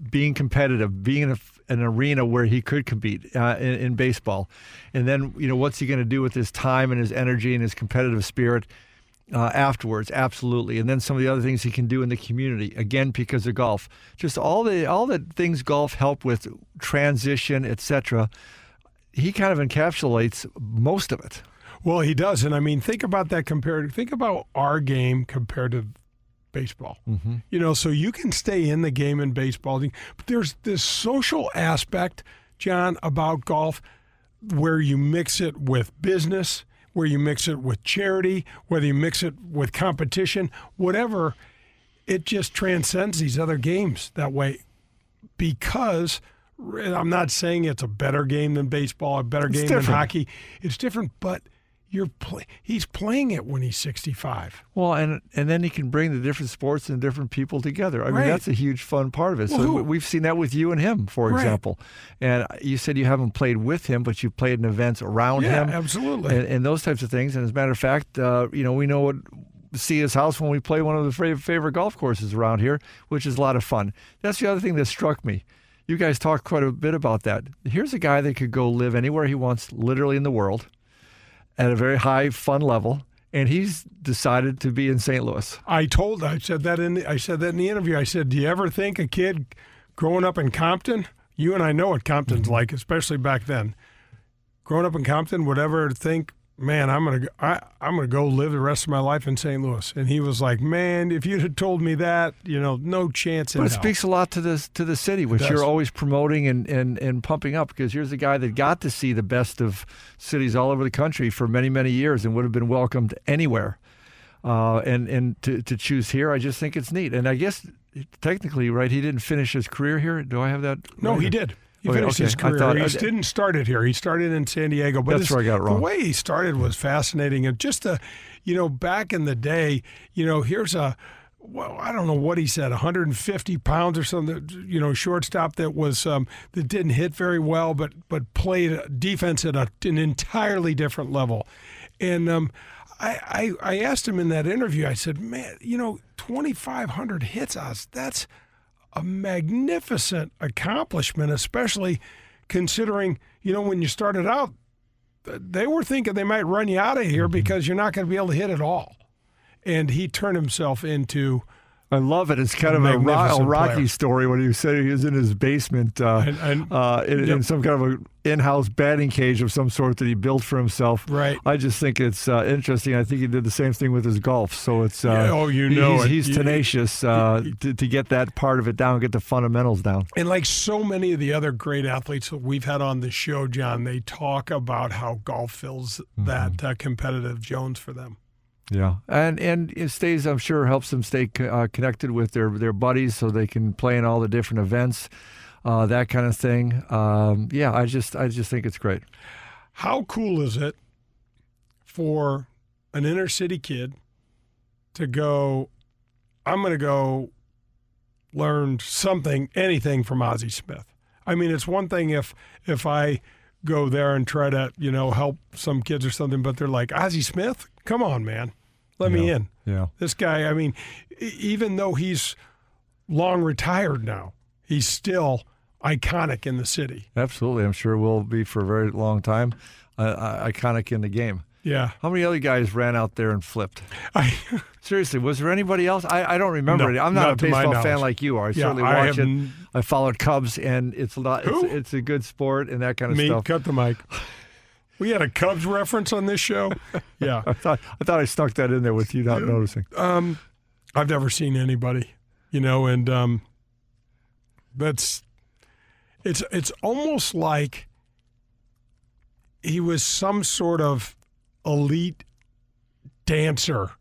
being competitive, being in a, an arena where he could compete uh, in, in baseball. And then, you know, what's he going to do with his time and his energy and his competitive spirit? Uh, afterwards, absolutely, and then some of the other things he can do in the community, again because of golf. Just all the all the things golf help with, transition, etc. He kind of encapsulates most of it. Well, he does. And I mean, think about that compared, think about our game compared to baseball. Mm-hmm. You know, so you can stay in the game in baseball, but there's this social aspect, John, about golf where you mix it with business, where you mix it with charity, whether you mix it with competition, whatever, it just transcends these other games that way because I'm not saying it's a better game than baseball, a better It's game than hockey. It's different, but you're play, he's playing it when he's 65. Well, and and then he can bring the different sports and different people together. I mean, that's a huge fun part of it. Well, so who- we've seen that with you and him, for Right. example. And you said you haven't played with him, but you've played in events around Yeah, him, absolutely. and, and those types of things. And as a matter of fact, uh, you know, we know what see his house when we play one of the favorite golf courses around here, which is a lot of fun. That's the other thing that struck me. You guys talked quite a bit about that. Here's a guy that could go live anywhere he wants, literally in the world, at a very high fun level, and he's decided to be in St. Louis. I told I said that in the, I said that in the interview. I said, "Do you ever think a kid growing up in Compton? You and I know what Compton's Mm-hmm. like, especially back then. Growing up in Compton, would ever think, man, I'm gonna go- I, I'm gonna go live the rest of my life in St. Louis?" And he was like, "Man, if you'd have told me that, you know, no chance in But it hell." speaks a lot to the to the city, which you're always promoting and, and, and pumping up because here's a guy that got to see the best of cities all over the country for many many years and would have been welcomed anywhere. Uh, and and to, to choose here, I just think it's neat. And I guess technically, right, he didn't finish his career here. Do I have that? No, right? he did. He Okay, finished okay. his career. thought- he I- didn't start it here. He started in San Diego. But That's where I got wrong. The way he started was fascinating, and just to, you know, back in the day, you know, here's a. Well, I don't know what he said, 150 pounds or something. You know, shortstop that was um, that didn't hit very well, but but played defense at a, an entirely different level. And um, I, I I asked him in that interview. I said, "Man, you know, 2,500 hits us. That's a magnificent accomplishment, especially considering, you know, when you started out, they were thinking they might run you out of here because you're not going to be able to hit at all. And he turned himself into I love it. It's kind of a, ro- a Rocky player. story when he said he was in his basement uh, And- and- uh, in, in some kind of a in-house batting cage of some sort that he built for himself. Right. I just think it's uh, interesting. I think he did the same thing with his golf. So it's uh, Yeah, oh, you know he's, it. he's tenacious uh, to, to get that part of it down, get the fundamentals down. And like so many of the other great athletes that we've had on the show, John, they talk about how golf fills that uh, competitive Jones for them. Yeah, and and it stays. I'm sure helps them stay uh, connected with their their buddies, so they can play in all the different events, uh, that kind of thing. Um, yeah, I just I just think it's great. How cool is it for an inner city kid to go, I'm going to go learn something, anything from Ozzie Smith. I mean, it's one thing if if I go there and try to, you know, help some kids or something, but they're like, Ozzie Smith, come on, man, let me in. Yeah. This guy, I mean, even though he's long retired now, he's still iconic in the city. Absolutely. I'm sure will be for a very long time. Uh, uh, iconic in the game. Yeah. How many other guys ran out there and flipped? I, [LAUGHS] Seriously, was there anybody else? I, I don't remember No. I'm not, not a baseball fan like you are. I Yeah, certainly I watch have it. I followed Cubs, and it's a lot. It's, it's a good sport and that kind of stuff. me, stuff. cut the mic. We had a Cubs reference on this show. [LAUGHS] Yeah. I thought I thought I stuck that in there with you not noticing. Um, I've never seen anybody, you know, and um, that's it's it's almost like he was some sort of elite dancer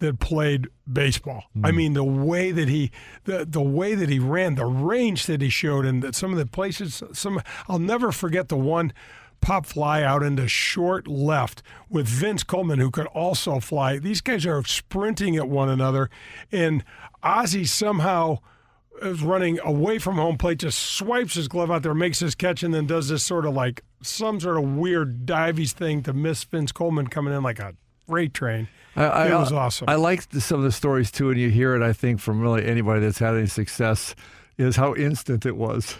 that played baseball. I hmm. mean, the way that he the the way that he ran, the range that he showed, and that some of the places. Some I'll never forget the one pop fly out into short left with Vince Coleman, who could also fly. These guys are sprinting at one another, and Ozzie somehow is running away from home plate, just swipes his glove out there, makes his catch, and then does this sort of like some sort of weird dives thing to miss Vince Coleman coming in like a freight train. I, I, It was awesome. I like some of the stories too, and you hear it. I think from really anybody that's had any success is how instant it was.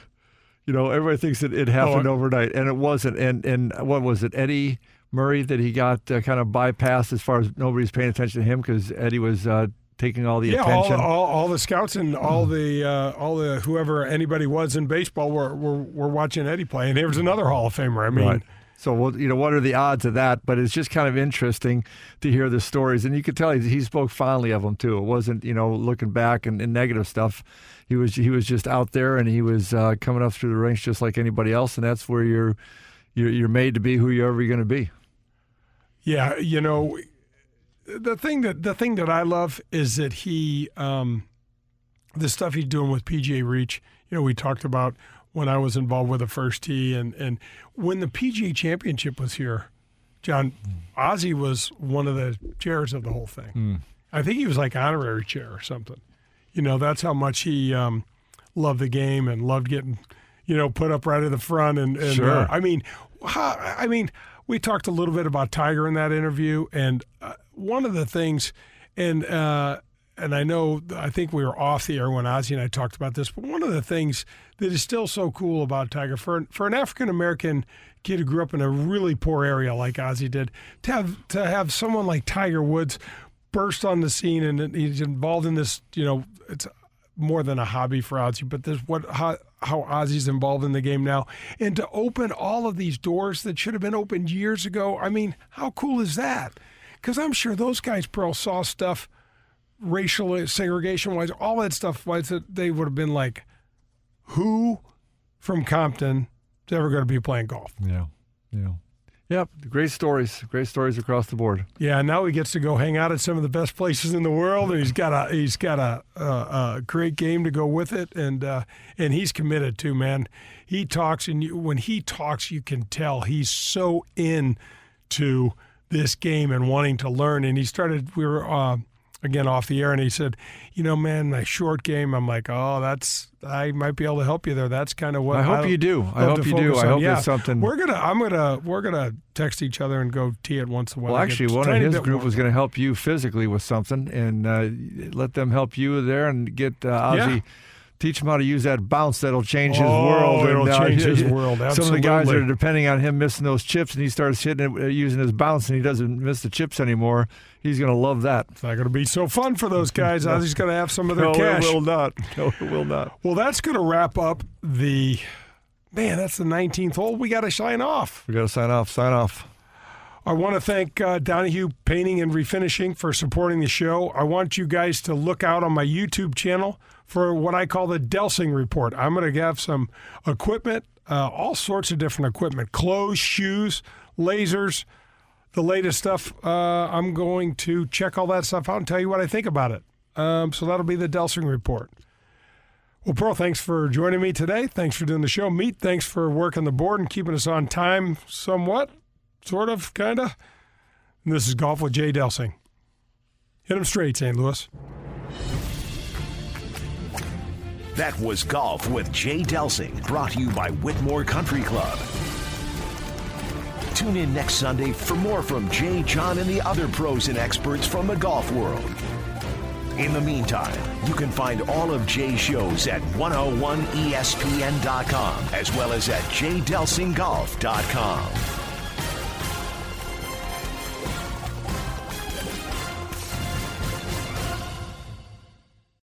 You know, everybody thinks that it happened Oh, overnight, and it wasn't. And and what was it, Eddie Murray, that he got uh, kind of bypassed as far as nobody's paying attention to him because Eddie was uh, taking all the yeah, attention. all, all the scouts and all the uh, all the whoever anybody was in baseball were, were were watching Eddie play, and here's another Hall of Famer. I mean, Right. So, well, you know, what are the odds of that? But it's just kind of interesting to hear the stories, and you could tell he, he spoke fondly of them too. It wasn't, you know, looking back and, and negative stuff. He was he was just out there, and he was uh, coming up through the ranks just like anybody else, and that's where you're you're, you're made to be who you're ever going to be. Yeah, you know, the thing that the thing that I love is that he, um, the stuff he's doing with PGA Reach. You know, we talked about when I was involved with the first tee, and and when the PGA Championship was here, John, Ozzie was one of the chairs of the whole thing. I think he was like honorary chair or something. You know, that's how much he um, loved the game and loved getting, you know, put up right at the front. And, and Sure. uh, I mean, how, I mean, we talked a little bit about Tiger in that interview, and uh, one of the things, and uh, and I know, I think we were off the air when Ozzie and I talked about this, but one of the things that is still so cool about Tiger for for an African American kid who grew up in a really poor area like Ozzie did, to have to have someone like Tiger Woods burst on the scene and he's involved in this, you know, it's more than a hobby for Ozzie, but this what how, how Ozzie's involved in the game now, and to open all of these doors that should have been opened years ago. I mean, how cool is that? Because I'm sure those guys, Pearl, saw stuff, racial segregation wise, all that stuff wise that they would have been like, who from Compton is ever going to be playing golf? Yeah, yeah, yep. Great stories, great stories across the board. Yeah, now he gets to go hang out at some of the best places in the world, and he's got a he's got a, a, a great game to go with it, and uh, and he's committed to man. He talks, and you, when he talks, you can tell he's so in to this game and wanting to learn. And he started. We were uh, again off the air, and he said, "You know, man, my short game." I'm like, "Oh, that's I might be able to help you there. That's kind of what I hope you do. I hope you do. focus I hope yeah, there's something- We're gonna. I'm gonna. We're gonna text each other and go tee it once in a while. Well, actually, one of his group warmed was going to help you physically with something, and uh, let them help you there and get uh, Ozzie. Yeah. Teach him how to use that bounce. That'll change his Oh, world. it'll and, uh, change his [LAUGHS] world, Absolutely. Some of the guys are depending on him missing those chips, and he starts hitting it, uh, using his bounce, and he doesn't miss the chips anymore. He's going to love that. It's not going to be so fun for those [LAUGHS] guys. Ozzie's going to have some of their cash. no, cash. it will not. [LAUGHS] No, it will not. Well, that's going to wrap up the. Man, that's the 19th hole. We got to sign off. We got to sign off. Sign off. I want to thank uh, Donahue Painting and Refinishing for supporting the show. I want you guys to look out on my YouTube channel for what I call the Delsing Report. I'm going to have some equipment, uh, all sorts of different equipment clothes, shoes, lasers, the latest stuff. Uh, I'm going to check all that stuff out and tell you what I think about it. Um, so that'll be the Delsing Report. Well, Pearl, thanks for joining me today. Thanks for doing the show. Meet, thanks for working the board and keeping us on time somewhat, sort of, kind of. This is Golf with Jay Delsing. Hit him straight, St. Louis. That was Golf with Jay Delsing, brought to you by Whitmore Country Club. Tune in next Sunday for more from Jay, John, and the other pros and experts from the golf world. In the meantime, you can find all of Jay's shows at 101ESPN.com as well as at jdelsinggolf.com.